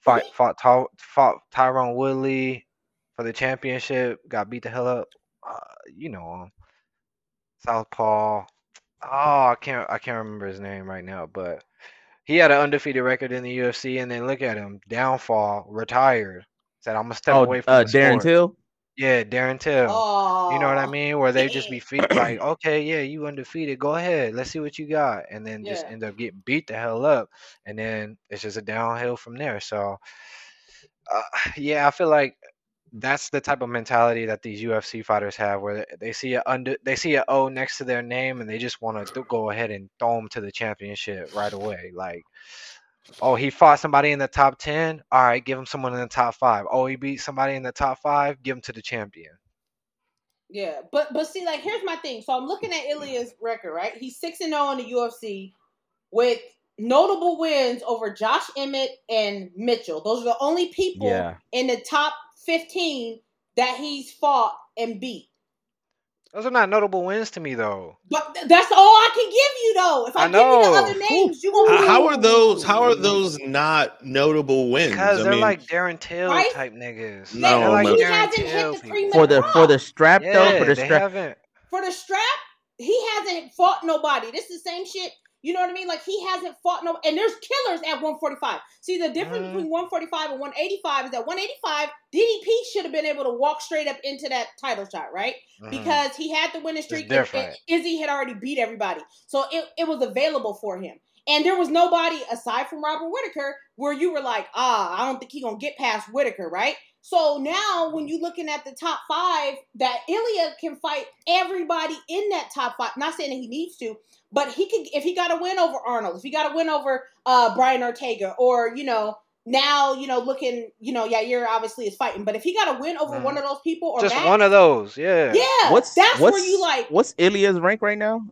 Fight fought Ty, fought Tyron Woodley for the championship. Got beat the hell up. Uh, you know him. Southpaw. Oh, I can't I can't remember his name right now, but he had an undefeated record in the UFC, and then look at him, downfall, retired. Said I'm gonna step Oh, away from uh, the Darren sport. Till. Yeah, Darren Till. Oh, You know what I mean? Where they just be yeah. feet like, <clears throat> okay, yeah, you undefeated. Go ahead. Let's see what you got. And then just end up getting beat the hell up. And then it's just a downhill from there. So, uh, yeah, I feel like that's the type of mentality that these UFC fighters have, where they- they see a under, they see a O next to their name, and they just want to go ahead and throw them to the championship right away. Like, oh, he fought somebody in the top ten. All right, give him someone in the top five. Oh, he beat somebody in the top five. Give him to the champion. Yeah, but but see, like here's my thing. So I'm looking at Ilia's record, right? He's six and zero in the UFC with notable wins over Josh Emmett and Mitchell. Those are the only people Yeah. in the top 15 that he's fought and beat. Those are not notable wins to me, though. But that's all I can give you, though. If I, I give you the know. other names, you gonna How, are those? How are those not notable wins? Because I they're mean, like Darren Till Right? type niggas. No, they're like but- he Darren hasn't hit the people. cream For the for the strap Yeah, though, for the strap. for the strap, he hasn't fought nobody. This is the same shit. You know what I mean? Like he hasn't fought no, and there's killers at 145. See, the difference Mhm. between 145 and 185 is that 185 DDP should have been able to walk straight up into that title shot, right? Mhm. Because he had the winning streak. and- and Izzy had already beat everybody, so it, it was available for him. And there was nobody aside from Robert Whitaker where you were like, ah, I don't think he gonna get past Whitaker, right? So now when you're looking at the top five, that Ilia can fight everybody in that top five. Not saying that he needs to, but he could if he got a win over Arnold, if he got a win over uh Brian Ortega, or you know, now, you know, looking, you know, Yair obviously is fighting, but if he got a win over Mhm. one of those people or Just Max, one of those, yeah. yeah, What's that's what's where you like what's Ilia's rank right now?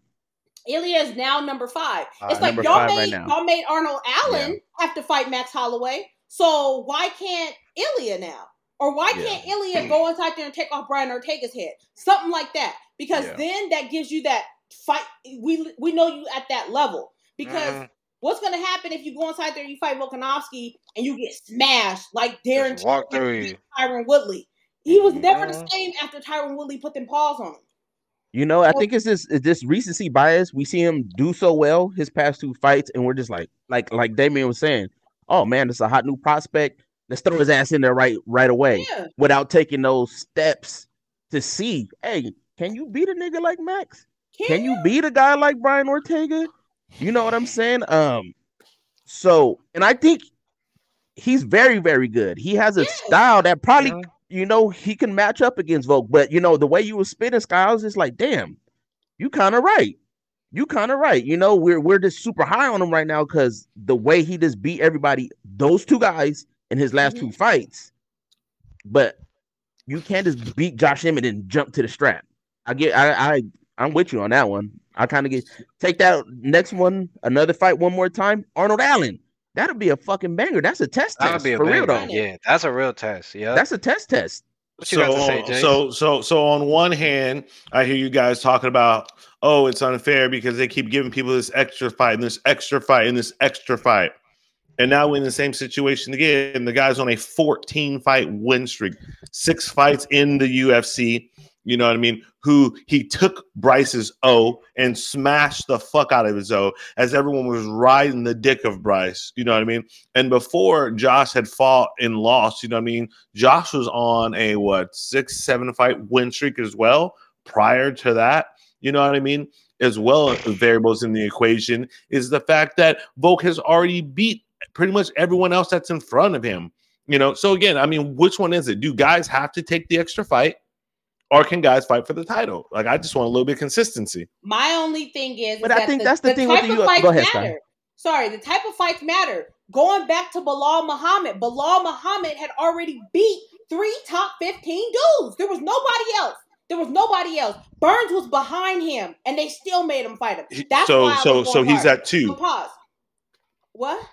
Ilia is now number five. Uh, it's like y'all made right y'all made Arnold Allen have to fight Max Holloway. So why can't Ilia now? Or why Yeah. can't Ilia go inside there and take off Brian Ortega's head? Something like that. because Yeah. then that gives you that fight. We we know you at that level because Mhm. what's gonna happen if you go inside there and you fight Volkanovski and you get smashed like Darren Just walk through you. Tyron Woodley? He was never the same after Tyron Woodley put them paws on him. You know, I think it's this it's this recency bias. We see him do so well his past two fights, and we're just like, like, like Damien was saying, oh man, it's a hot new prospect. Let's throw his ass in there right right away Yeah, without taking those steps to see, hey, can you beat a nigga like Max? Can you beat a guy like Brian Ortega? You know what I'm saying? Um, so and I think he's very, very good. He has a Yes. style that probably Mhm. you know, he can match up against Volk. But you know, the way you were spitting, Sky, I was just like, damn, you kind of right. You kind of right. You know, we're we're just super high on him right now because the way he just beat everybody, those two guys in his last two mm-hmm. fights. But you can't just beat Josh Emmett and jump to the strap. I get, I, I, I'm with you on that one. I kind of get take that next one, another fight one more time. Arnold Allen, that'll be a fucking banger. That's a test That would test be a for real banger. though. Yeah, that's a real test. Yeah. That's a test test. what you got to say, so, so, so, so on one hand, I hear you guys talking about, oh, it's unfair because they keep giving people this extra fight and this extra fight and this extra fight. And now we're in the same situation again. The guy's on a 14 fight win streak, six fights in the UFC. You know what I mean? Who he took Bryce's O and smashed the fuck out of his O as everyone was riding the dick of Bryce. You know what I mean? And before Josh had fought and lost, you know what I mean? Josh was on a what six, seven fight win streak as well. Prior to that, you know what I mean? As well variables in the equation is the fact that Volk has already beat pretty much everyone else that's in front of him. You know, so again, I mean, which one is it? Do guys have to take the extra fight, or can guys fight for the title? Like, I just want a little bit of consistency. My only thing is, But is I that think that's the thing with the of U- fights go ahead, matter. Sorry, the type of fights matter. Going back to Belal Muhammad, Belal Muhammad had already beat three top 15 dudes. There was nobody else. There was nobody else. Burns was behind him, and they still made him fight him. That's so, why I so, was so going he's hard. at So two. pause. What?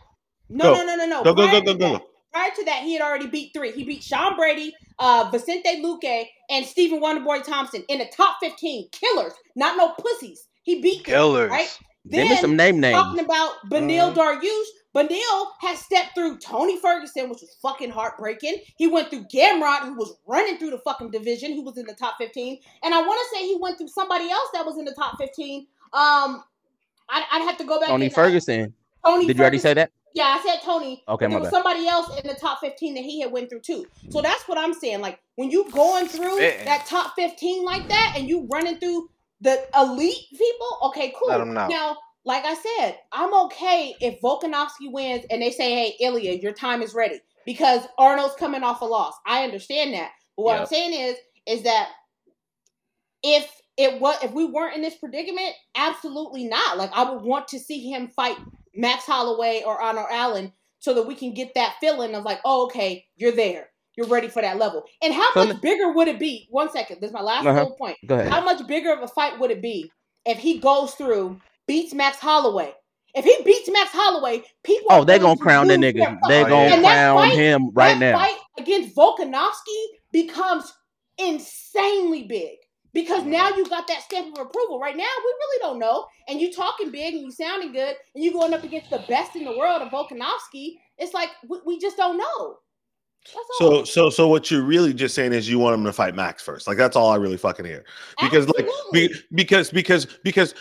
No, Go. no, no, no, no. Go, go, Prior go, go, to go, that- go. Prior to that, he had already beat three. He beat Sean Brady, uh, Vicente Luque, and Stephen Wonderboy Thompson in the top 15. Killers, not no pussies. He beat them, Killers. right? Give me some name names. Talking about Beneil Mhm. Dariush. Beneil has stepped through Tony Ferguson, which was fucking heartbreaking. He went through Gamrot, who was running through the fucking division, who was in the top 15. And I want to say he went through somebody else that was in the top 15. Um, I, I'd have to go back. Tony and- Ferguson. Tony Did you already say that? Yeah, I said Tony. Okay, there was bad. somebody else in the top 15 that he had went through too. So that's what I'm saying. Like when you going through Spitting. that top 15 like that and you running through the elite people, okay, cool. Let 'em know. Now, like I said, I'm okay if Volkanovski wins and they say, hey, Ilya, your time is ready. Because Arnold's coming off a loss. I understand that. But what I'm saying is, is that if it was if we weren't in this predicament, absolutely not. Like I would want to see him fight Max Holloway or Arnold Allen so that we can get that feeling of like, oh, okay, you're there. You're ready for that level. And how So much bigger would it be? One second. This is my last Uh-huh. little point. Go ahead. How much bigger of a fight would it be if he goes through, beats Max Holloway? If he beats Max Holloway, people Oh, they're gonna crown that nigga. They Oh, gonna. And crown fight- him right that now. fight against Volkanovski becomes insanely big because now you got that stamp of approval. Right now, we really don't know, and you talking big and you sounding good, and you going up against the best in the world of Volkanovski. It's like we, we just don't know. That's all. So, so, so what you're really just saying is you want him to fight Max first. Like that's all I really fucking hear. Because, like, be, because, because, because,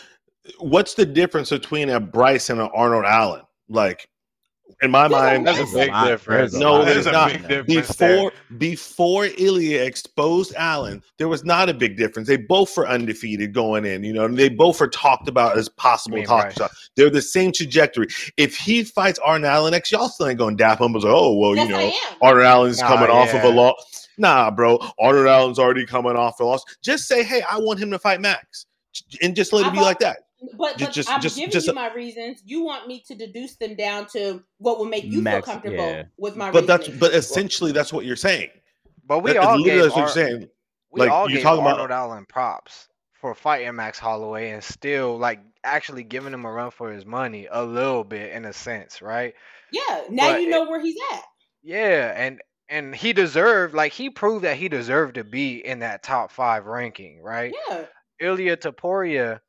what's the difference between a Bryce and an Arnold Allen? Like, in my There's mind, That's a big lot- difference. there's No, lot there's of not. big difference. difference there. before before Ilia exposed Allen, there was not a big difference. They both were undefeated going in. You know, and they both were talked about as possible I mean, talk right. shots. They're the same trajectory. If he fights Arnold Allen next, y'all still ain't gonna dap him. As oh well, yes, you I know, am. Arnold Allen's Nah, coming off of a loss. Nah, bro. Arnold Allen's already coming off a loss. Just say, hey, I want him to fight Max, and just let it be about- like that. But, Ju- but just- I'm just- giving just- you my reasons. You want me to deduce them down to what will make you Max, feel comfortable yeah. with my But that's but essentially that's what you're saying. But we That- all gave that's what Ar- you're saying. we Like, all you're gave talking about- Arnold Allen props for fighting Max Holloway and still like actually giving him a run for his money a little bit in a sense, right? yeah, now but you it- know where he's at. Yeah, and and he deserved like he proved that he deserved to be in that top five ranking, right? Yeah. Ilia Topuria,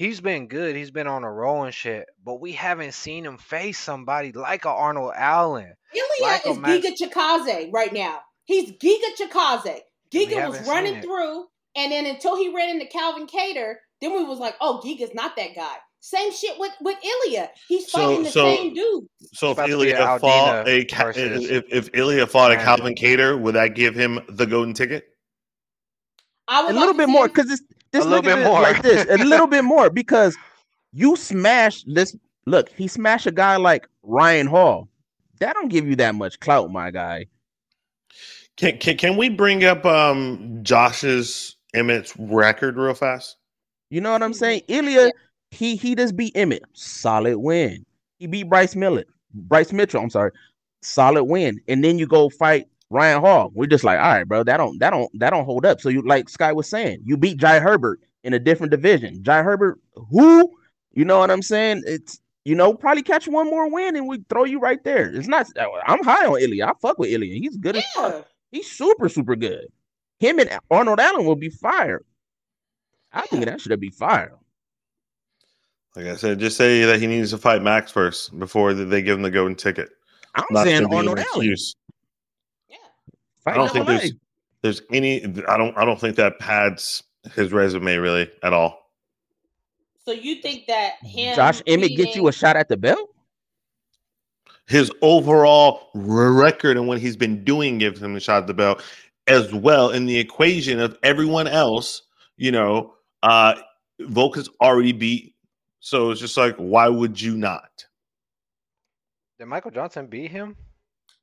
he's been good. He's been on a roll and shit, but we haven't seen him face somebody like a Arnold Allen. Ilia Like is Max- Giga Chikadze right now. He's Giga Chikadze. Giga was running through, and then until he ran into Calvin Kattar, then we was like, oh, Giga's not that guy. Same shit with with Ilia. He's So- fighting the so- same dude. So if About to be Ilia an fought a if, if Ilia fought a Calvin Kattar, would that give him the golden ticket? I would a like little bit more because this this A little look at bit it more. like this a little bit more <laughs> because you smash this look he smashed a guy like Ryan Hall. That don't give you that much clout my guy. Can, can can we bring up um Josh's Emmett's record real fast? you know what I'm saying? Ilia he he just beat Emmett. Solid win. He beat Bryce Millet Bryce Mitchell I'm sorry. Solid win. And then you go fight Ryan Hall. We're just like all right bro that don't that don't that don't hold up. So you like Sky was saying you beat Jai Herbert in a different division. Jai Herbert who? You know what I'm saying? It's you know probably catch one more win and we throw you right there. It's not I'm high on Ilia. I fuck with Ilia. He's good as fuck. He's super super good. Him and Arnold Allen will be fired. I think that should be fired Like I said, just say that he needs to fight Max first before they give him the golden ticket. I'm Not saying to be an Arnold Allen. excuse. Yeah. Fight I don't think double there's there's any. I don't. I don't think that pads his resume really at all. So you think that him Josh Emmett gets you a shot at the belt His overall record and what he's been doing gives him a shot at the belt, as well in the equation of everyone else. You know, uh Volk has already beat. So it's just like, why would you not? Did Michael Johnson beat him?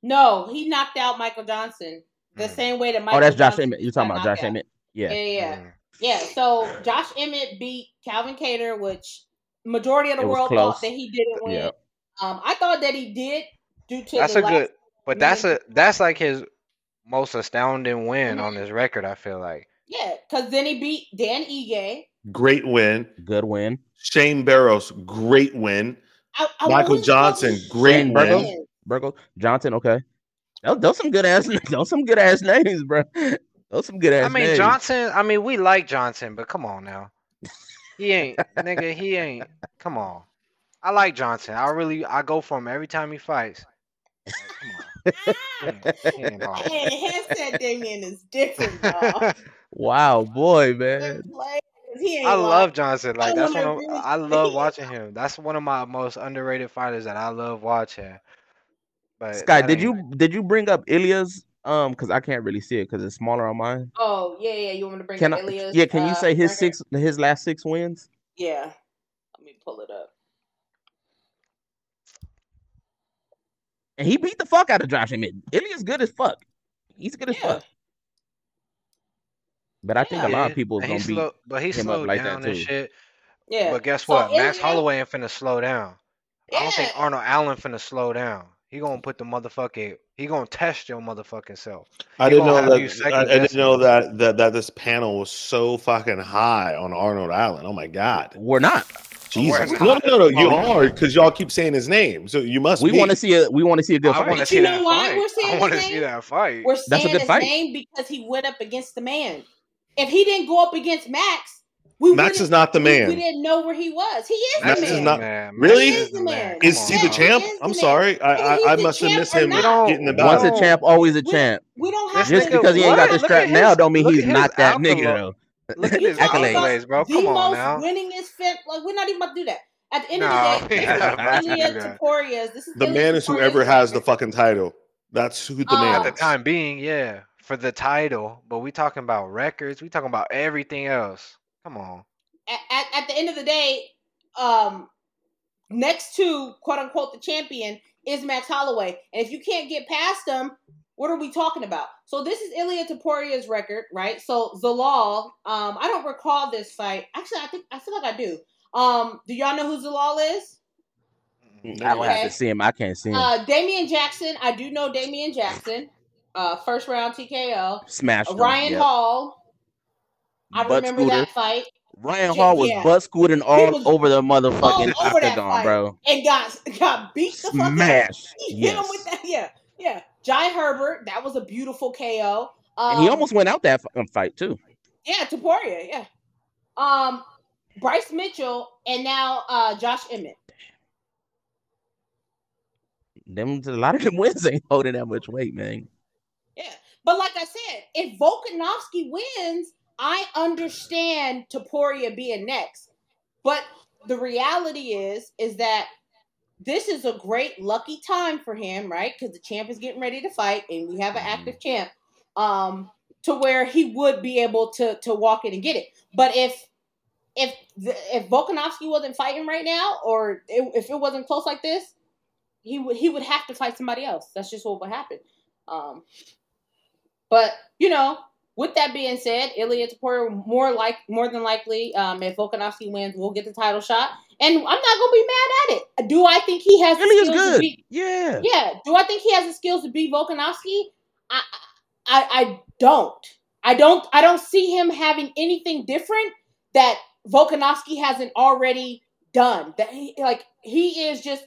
No, he knocked out Michael Johnson the Mm. same way that Michael oh that's Josh Emmett you're talking about Josh. Emmett yeah Yeah, yeah, yeah. Mm. Yeah, so Josh Emmett beat Calvin Kattar, which majority of the world close. thought that he didn't win. Yeah. Um, I thought that he did due to That's the a last, good, but that's a that's like his most astounding win Mhm. on his record. I feel like. yeah, because then he beat Dan Ige. Great win. good win Shane Burgos, great win. I, I Michael Johnson, great Shane win. Burgos. Burgle Johnson okay those, those some good ass <laughs> those some good ass names bro those some good ass I mean names. Johnson. I mean we like Johnson, but come on now, he ain't <laughs> nigga. He ain't. Come on. I like Johnson. I really I go for him every time he fights. Like, come on. He ain't- he ain't hard. Man, headset Damien is different, dog. <laughs> wow boy man Like, he ain't I lying. love Johnson. Like I that's one of I love watching him. That's one of my most underrated fighters that I love watching. But Sky did ain't- you did you bring up Ilia's um because I can't really see it because it's smaller on mine Oh yeah, yeah. You want me to bring can up I Ilia's, yeah can you uh, say his record? six his last six wins Yeah. Let me pull it up. and he beat the fuck out of Josh Emmett Ilia's good as fuck he's good as Yeah. fuck but I think a lot of people is And he gonna beat slow, but he him up slowed like that, down and too. shit. Yeah. But guess So what? Max Ilya- Holloway ain't finna slow down. I don't think Yeah. Arnold Allen finna slow down. He gonna put the motherfucking. He gonna test your motherfucking self. I didn't know that. I, I didn't know that, that that this panel was so fucking high on Arnold Allen. Oh my god, we're not Jesus! We're No, not. no, no, no. You Oh. are because y'all keep saying his name, so you must. we want to see a we want to see a good I fight want to see you know that why fight. we're saying I want to see that fight. We're That's a saying good his fight. name because he went up against the man. If he didn't go up against Max, we Max is not the man. We, didn't know where he was. He is Max the is not- man. Really? Max He is the man. Is Come he on the champ? He the I'm man. sorry, I I, I must have missed him not. Getting the we once a champ always a We- champ We don't have just to. because he ain't got what? the strap at now don't mean he's not that accolade- nigga though Look at You <laughs> his accolades, bro. the Come on most now. winningest fit. Like we're not even about to do that. At the end No, of the day, not this is Ilia. Topuria's. This is The man is whoever has the fucking title. That's who the man At the time being, yeah, for the title. But we talking about records. We talking about everything else. Come on. At, at, at the end of the day, um, next to quote unquote the champion is Max Holloway, and if you can't get past him, what are we talking about? So this is Ilia Topuria's record, right? So Zalal, um, I don't recall this fight. Actually, I think I feel like I do. Um, do y'all know who Zalal is? I would have Okay. to see him I can't see him Uh, Damian Jackson. I do know Damian Jackson. Uh, first round TKO. smash him. Ryan Yep. Hall. I Butt remember scooter. that fight Ryan Hall was yeah. butt scooting all was over the motherfucking over octagon, bro. and got got beat the fuck up. Smash. Hit him Yes. with that. Yeah, yeah. Jai Herbert. That was a beautiful KO. Um, And he almost went out that fight too. yeah, Topuria. Yeah, um, Bryce Mitchell, and now uh, Josh Emmett. Them a lot of them <laughs> wins ain't holding that much weight, man. Yeah, but like I said, if Volkanovski wins, I understand Topuria being next. But the reality is, is that this is a great lucky time for him, right? Because the champ is getting ready to fight, and we have an active champ. Um, to where he would be able to to walk in and get it. But if if the, if Volkanovski wasn't fighting right now, or it, if it wasn't close like this, he would he would have to fight somebody else. That's just what would happen. Um, but you know, with that being said, Ilia Topuria more like more than likely, um, if Volkanovski wins, we'll get the title shot, and I'm not gonna be mad at it. Do I think he has the Ilia's skills to good. beat? Yeah. Yeah. Do I think he has the skills to beat Volkanovski? I, I, I don't. I don't. I don't see him having anything different that Volkanovski hasn't already done. That he like he is just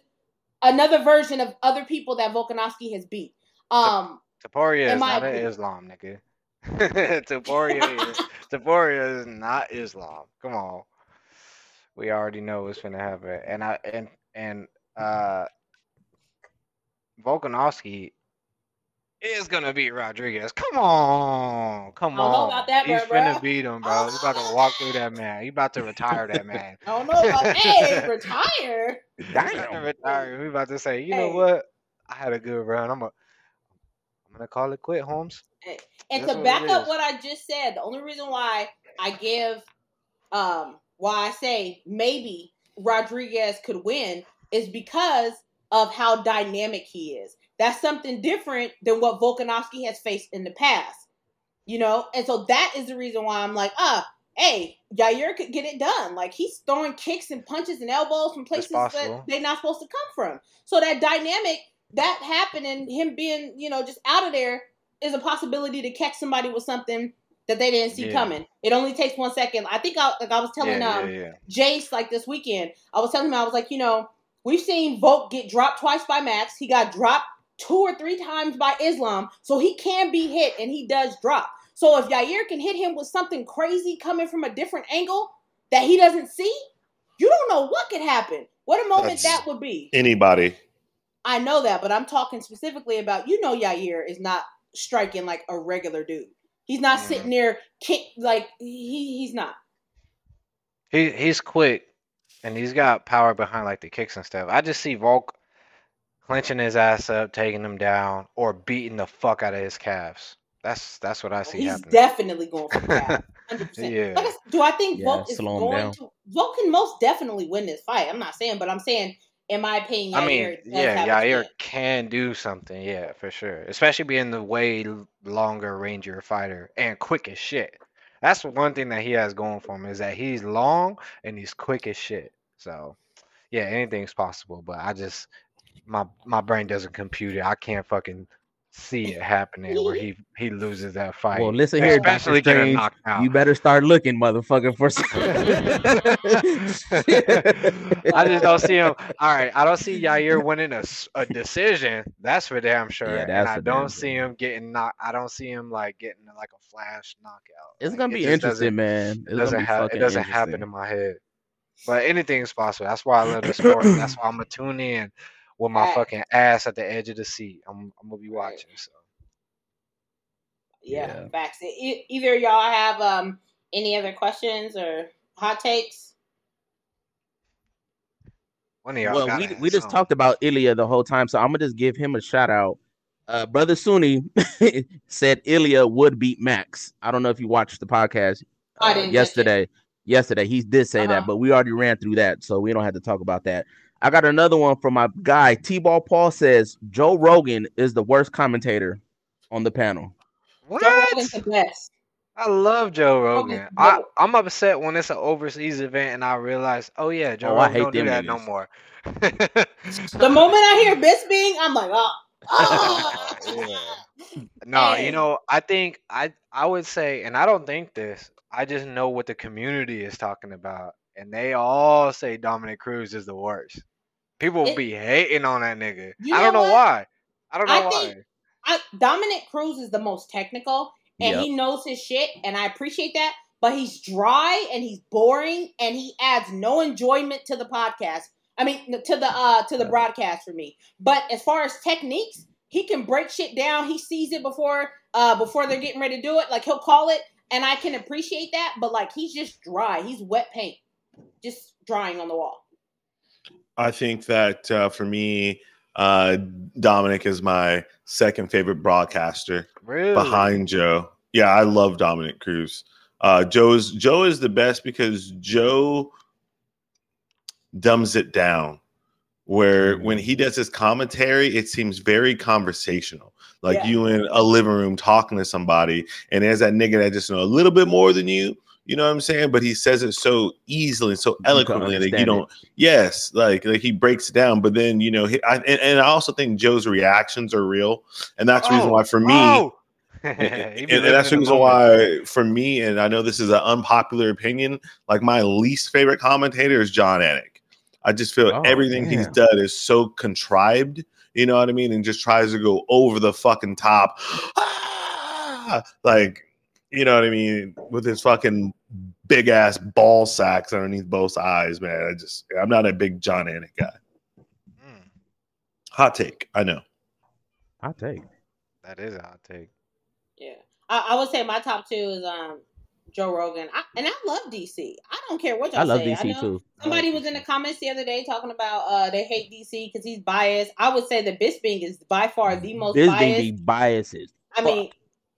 another version of other people that Volkanovski has beat. Um, Topuria is not an. Islam, nigga. <laughs> Topuria is Topuria is not Islam. Come on. We already know what's gonna happen. And I and and uh Volkanovski is gonna beat Rodriguez. Come on. Come I don't know on. about that, He's bro, finna bro. beat him, bro. He's about to walk through that man. He about to retire that man. <laughs> I don't know about <laughs> hey retire. He's about to Damn. retire. We about to say, you know what? I had a good run. I'm a I'm gonna call it quit, Holmes. And That's to back up what I just said, the only reason why I give, um, why I say maybe Rodriguez could win is because of how dynamic he is. That's something different than what Volkanovski has faced in the past, you know. And so that is the reason why I'm like, ah, hey, Yair could get it done. Like he's throwing kicks and punches and elbows from places that they're not supposed to come from. So that dynamic that happening, him being, you know, just out of there is a possibility to catch somebody with something that they didn't see Yeah. coming. It only takes one second. I think I like I was telling yeah, um yeah. Jace like this weekend. I was telling him I was like, you know, we've seen Volk get dropped twice by Max. He got dropped two or three times by Islam, so he can be hit and he does drop. So if Yair can hit him with something crazy coming from a different angle that he doesn't see, you don't know what could happen. What a moment That's- that would be. Anybody. I know that, but I'm talking specifically about you know Yair is not striking like a regular dude. He's not Mhm. sitting there kick like he he's not. He he's quick and he's got power behind like the kicks and stuff. I just see Volk clenching his ass up, taking him down, or beating the fuck out of his calves. That's that's what I see He's happening. definitely going for that. <laughs> Hundred percent. Yeah. Like I s- do I think Yeah, Volk is going down. to Volk can most definitely win this fight. I'm not saying, but I'm saying in my opinion, I mean, yeah, Yair can do something, yeah, for sure. Especially being the way longer ranger fighter and quick as shit. That's one thing that he has going for him is that he's long and he's quick as shit. So, yeah, anything's possible. But I just my my brain doesn't compute it. I can't fucking see it happening where he he loses that fight. Well, listen here, especially getting Strange. knocked out. You better start looking, motherfucker, for. <laughs> I just don't see him. <laughs> All right, I don't see Yair winning a, a decision. That's for damn sure. Yeah, and I don't see him getting knocked. I don't see him like getting like a flash knockout. It's Like, gonna it be just interesting, man. It's Doesn't, doesn't gonna have. It doesn't happen in my head. But anything is possible. That's why I love the sport. That's why I'm gonna tune in with my Right. fucking ass at the edge of the seat. I'm, I'm gonna be Right. watching. So Yeah, Yeah. facts. E- either y'all have um any other questions or hot takes? one of y'all Well, we we just some. talked about Ilia the whole time, so I'm gonna just give him a shout out. Uh, Brother Sunni <laughs> said Ilia would beat Max. I don't know if you watched the podcast uh, didn't catch it. yesterday. Yesterday, he did say Uh-huh. that, but we already ran through that, so we don't have to talk about that. I got another one from my guy T-Ball Paul says Joe Rogan is the worst commentator on the panel. What? Joe Rogan's the best. I love Joe Rogan. I, I'm upset when it's an overseas event and I realize, oh yeah, Joe Oh, I Rogan hate don't do them that no more. The moment I hear Bisping, I'm like, oh, <laughs> oh. Yeah. no, Hey. you know, I think I I would say, and I don't think this. I just know what the community is talking about, and they all say Dominick Cruz is the worst. People It- be hating on that nigga. I don't know know why. I don't know I why. think- I, Dominick Cruz is the most technical, and Yep. he knows his shit, and I appreciate that. but he's dry and he's boring and he adds no enjoyment to the podcast. I mean, to the uh to the broadcast for me. But as far as techniques, he can break shit down. He sees it before uh before they're getting ready to do it. Like he'll call it, and I can appreciate that. But like he's just dry. He's wet paint, just drying on the wall. I think that uh, for me, uh, Dominick is my second favorite broadcaster Really? behind Joe. Yeah, I love Dominick Cruz. Uh, Joe's Joe is the best because Joe dumbs it down. Where when he does his commentary, it seems very conversational, like Yeah. you in a living room talking to somebody, and there's that nigga that just know a little bit more than you. You know what I'm saying? But he says it so easily, and so eloquently that you don't. Yes, like like he breaks it down, but then you know, he, I, and, and I also think Joe's reactions are real, and that's the reason Oh, why for me, oh! <laughs> and, He and that's the reason why for me, and I know this is an unpopular opinion, like my least favorite commentator is Jon Anik. I just feel Oh, everything he's done is so contrived, you know what I mean, and just tries to go over the fucking top, <gasps> Ah! like you know what I mean, with his fucking big ass ball sacks underneath both eyes, man. I just I'm not a big Jon Anik guy. Mm, Hot take, I know. Hot take. that is a hot take. Yeah, I, I would say my top two is um Joe Rogan, I, and I love DC. I don't care what y'all I love say. DC know too. Somebody was in the comments the other day talking about uh they hate DC because he's biased. I would say that Bisping is by far the most This biased. thing be biases. I mean,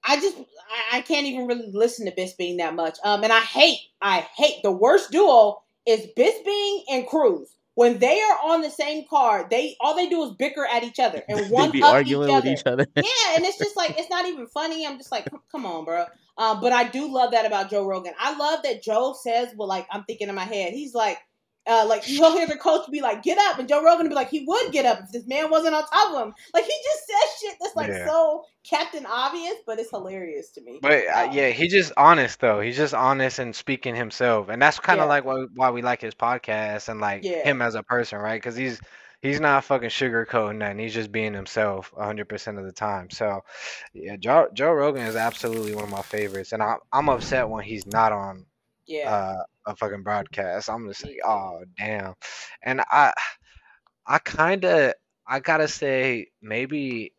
I just I, I can't even really listen to Bisping that much. Um, and I hate I hate the worst duo is Bisping and Cruz. When they are on the same card, they all they do is bicker at each other and <laughs> one be up arguing each with other. each other. <laughs> yeah, and it's just like it's not even funny. I'm just like, come- come on, bro. Um, but I do love that about Joe Rogan. I love that Joe says, "Well, like I'm thinking in my head." He's like, uh, like you'll hear the coach be like, "Get up," and Joe Rogan be like, "He would get up if this man wasn't on top of him." Like he just says shit that's like Yeah. so Captain Obvious, but it's hilarious to me. But uh, Um, yeah, he's just honest though. He's just honest and speaking himself, and that's kind of Yeah. like why why we like his podcast and like Yeah. him as a person, right? Because he's he's not fucking sugarcoating nothing. He's just being himself 100% of the time. So yeah, Joe Joe Rogan is absolutely one of my favorites, and I, I'm upset when he's not on yeah, uh, a fucking broadcast. I'm just like, oh damn. And I I kind of I gotta say maybe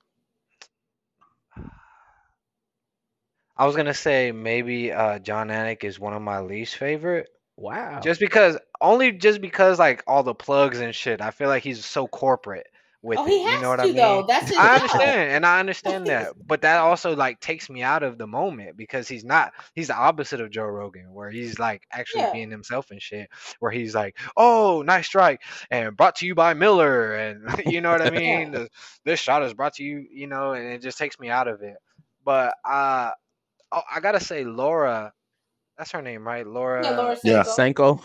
I was gonna say maybe uh, Jon Anik is one of my least favorite. Wow. Just because, only just because like all the plugs and shit. I feel like he's so corporate with oh, it. he has you know what to I mean? though. That's his I understand, and I understand <laughs> that, but that also like takes me out of the moment because he's not. He's the opposite of Joe Rogan, where he's like actually Yeah. being himself and shit. Where he's like, "Oh, nice strike," and brought to you by Miller, and <laughs> you know what I <laughs> mean. The- this shot is brought to you, you know, and it just takes me out of it. But uh, oh, I gotta say, Laura, that's her name, right? Laura. Yeah, Laura Yeah. Sanko. Senko.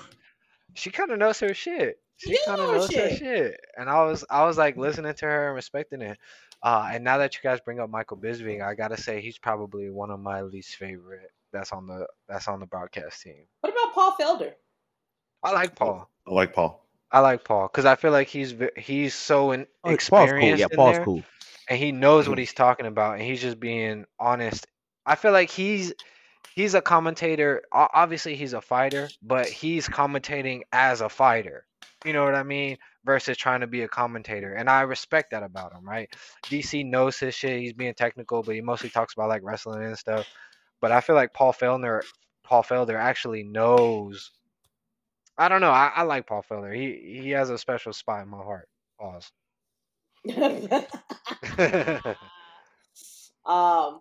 She kind of knows her shit. She She kind of know her knows her shit. shit, and I was I was like listening to her and respecting it. Uh, and now that you guys bring up Michael Bisping, I gotta say he's probably one of my least favorite. That's on the that's on the broadcast team. What about Paul Felder? I like Paul. I like Paul. I like Paul because I feel like he's he's so in, Oh, Paul's experienced cool. Yeah, in Paul's there, cool. and he knows what he's talking about, and he's just being honest. I feel like he's he's a commentator. Obviously, he's a fighter, but he's commentating as a fighter. You know what I mean? Versus trying to be a commentator, and I respect that about him. Right? DC knows his shit. He's being technical, but he mostly talks about like wrestling and stuff. But I feel like Paul Felder, Paul Felder actually knows. I don't know. I, I like Paul Felder. He he has a special spot in my heart. Pause. <laughs> um,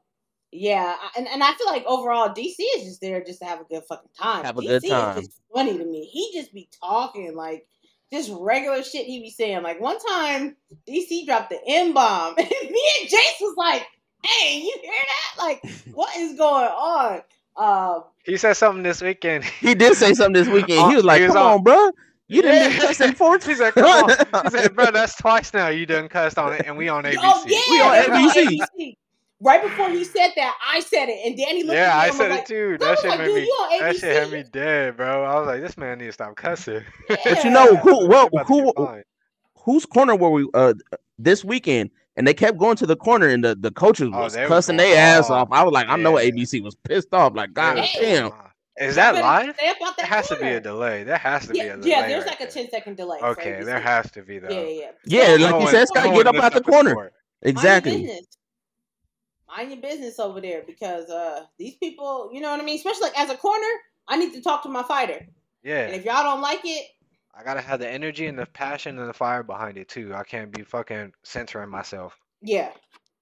yeah, and, and I feel like overall DC is just there just to have a good fucking time. Have a DC good is just funny to me. He just be talking like just regular shit he be saying. Like one time DC dropped the M bomb, and <laughs> me and Jace was like, "Hey, you hear that? Like, what is going on?" Um, he said something this weekend. <laughs> He did say something this weekend. Uh, He was like, he was "Come on- on, bro. You didn't Yeah. been cussing for <laughs> He said, "Come on." He said, "Bro, that's twice now you done cussed on it, and we on ABC." oh yeah, We on ABC. ABC. Right before he said that, I said it, and Danny looked Yeah, at me I and said was it like, too. I That shit like, made me. That shit had me dead, bro. I was like, this man needs to stop cussing. <laughs> But you know who? Well, He about to get who? Whose corner were we uh this weekend? And they kept going to the corner, and the, the coaches Oh, was they was cussing going their ass off. off. I was like, I know ABC was pissed off. Like, God Hey. damn. Is that better live? Stay up out that There has to be a delay. There has to be a delay. yeah, there's right like a there. 10 second delay. Okay, there has to be though. Yeah, yeah, yeah. Yeah, like up you out said, that Scott, corner. get up out the the corner. support. Mind your Exactly. Business. Mind your business over there because uh these people, you know what I mean? Especially like as a corner, I need to talk to my fighter. Yeah. And if y'all don't like it, I gotta have the energy and the passion and the fire behind it too. I can't be fucking censoring myself. yeah.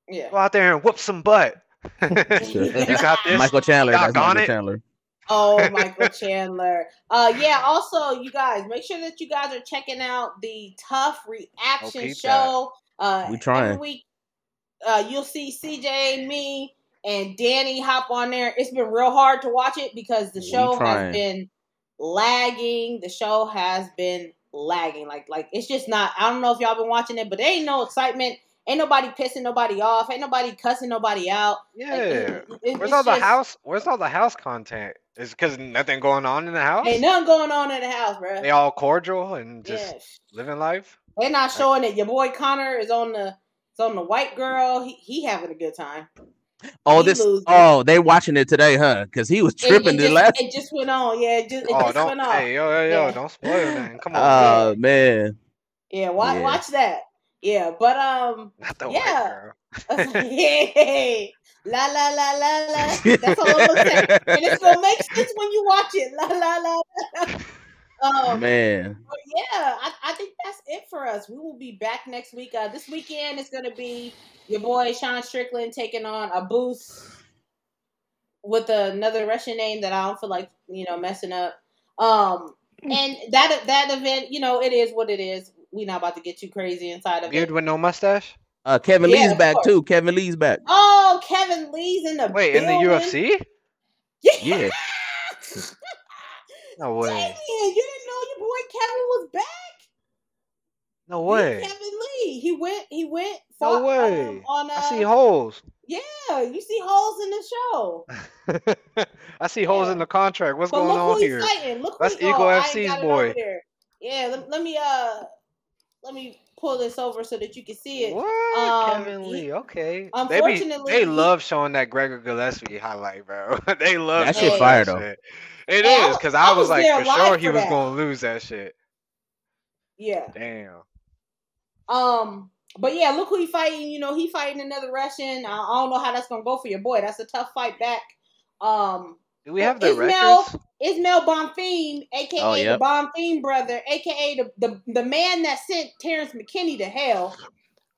Yeah. Go out there and whoop some butt. <laughs> you got this. Michael Chandler. That's Michael it. Chandler. Oh, <laughs> Michael Chandler. Uh, yeah. Also, you guys make sure that you guys are checking out the TUF Reaction peep show. Uh, We trying. every week. Uh, you'll see CJ, me, and Danny hop on there. It's been real hard to watch it because the show has been lagging. The show has been lagging. Like, like it's just not. I don't know if y'all been watching it, but there ain't no excitement. Ain't nobody pissing nobody off. Ain't nobody cussing nobody out. Like, Yeah. it- it- Where's it's all the house? Where's all the house content? Is because nothing going on in the house? Ain't nothing going on in the house, bro. They all cordial and just Yeah. living life. They're not showing it. Your boy Connor is on the is on the white girl. He he having a good time. Oh, He this. losing. Oh, they watching it today, huh? Because he was tripping the last. it just went on. Yeah, it just, it Oh, just don't went off. hey yo yo yo! Yeah. Don't spoil nothing. Come on, Oh man. Yeah, watch Yeah. watch that. Yeah, but um, <laughs> not the yeah. white girl. <laughs> yeah, la la la la la. That's all I'm gonna say. And it's <laughs> gonna make sense when you watch it. La la la. la. Um, Man. Yeah, I, I think that's it for us. We will be back next week. Uh, this weekend is going to be your boy Sean Strickland taking on Abus with another Russian name that I don't feel like you know messing up. Um, and <laughs> that that event, you know, it is what it is. We're not about to get too crazy inside of Beard it. with no mustache. Uh, Kevin Yeah, Lee's back course. too. Kevin Lee's back. Oh, Kevin Lee's in the Wait, in the building. UFC? Yeah. <laughs> No way. Damien, you didn't know your boy Kevin was back. No way. Kevin Lee. He went. He went. No fought, way. Um, on uh, I see holes. Yeah, you see holes in the show. <laughs> I see holes Yeah. in the contract. What's But going look on who he's here? fighting. Look That's who he, Eagle oh, I got it boy. over. Yeah, let, let me uh let me pull this over so that you can see it. What? Um, Kevin he- Lee. Okay. They be, unfortunately, they love showing that Gregor Gillespie highlight, bro. <laughs> they love That shit showing fire, though. shit. It Hey, I is because I I was was like for sure he for was that. gonna lose that shit. Yeah. Damn. Um but yeah, look who he fighting. You know, he fighting another Russian. I, I don't know how that's gonna go for your boy. That's a tough fight back. Um Do we have the Ismael- records? Ismael Bonfim, aka Oh, yep. the Bonfim brother, aka the, the the man that sent Terrance McKinney to hell.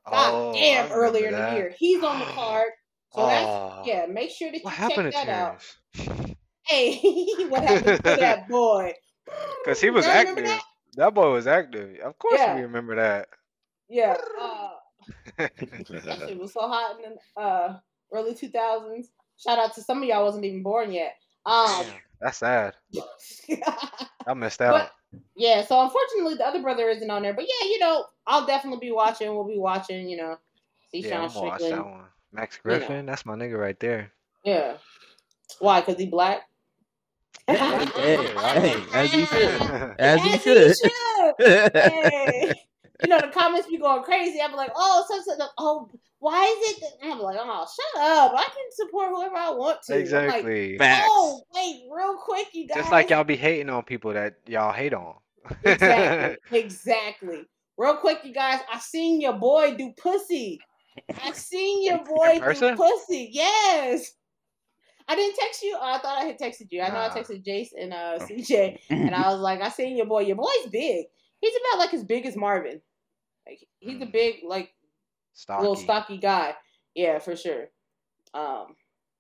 God Oh, damn, remember earlier in the year. He's on the card. So Oh, that's <sighs> yeah, make sure that you What check happened to that out. <laughs> Hey, <laughs> what happened to <laughs> that boy? Because he was Y'all active. that? That? boy was active. Of course Yeah. we remember that. Yeah. Uh, that shit <laughs> was so hot in the uh, early 2000s. Shout out to some of y'all wasn't even born yet. Um, That's sad. I missed out. But- yeah, so unfortunately the other brother isn't on there. But yeah, you know, I'll definitely be watching. We'll be watching, you know, see yeah, Sean I'm gonna watch that one. Max you know. Griffin, that's my nigga right there. Yeah. Why? Because he black? Hey, <laughs> hey, as he should. <laughs> As he As should. should. Hey. You know, the comments be going crazy. I'm like, oh, such a, oh, why is it that I'm like, oh, shut up. I can support whoever I want to. I'm like, exactly. Facts. oh, wait, real quick, you guys. Just like y'all be hating on people that y'all hate on. Exactly. <laughs> exactly. Real quick, you guys, I seen your boy do pussy. I seen your boy do pussy. Yes. I didn't text you. Oh, I thought I had texted you. I know I texted Jace and uh, CJ, and I <laughs> was like, I seen your boy. Your boy's big. He's about like as big as Marvin. Like he's a Mm. big, like Stocky. little stocky guy. Yeah, for sure. Um,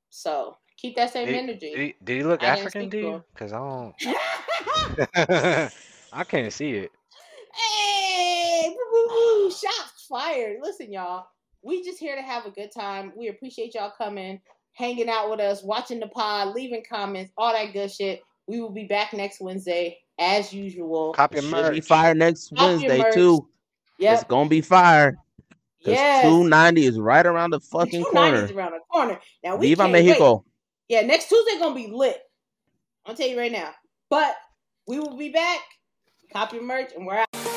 so keep that same Did, energy. did, he, did he look I African speak to to you? Cause I don't. <laughs> <laughs> I can't see it. Hey, shots fired. Listen, y'all, we just here to have a good time. We appreciate y'all coming, hanging out with us, watching the pod, leaving comments, all that good shit. We will be back next Wednesday as usual. Copy your Should merch. be fire next Cop your Wednesday merch. too. It's gonna be fire. Cause Yes. 290 is right around the fucking 290 corner. is around the corner. Now we Viva can't wait. Yeah, next Tuesday gonna be lit. I'll tell you right now. But we will be back. Copy merch, and we're out.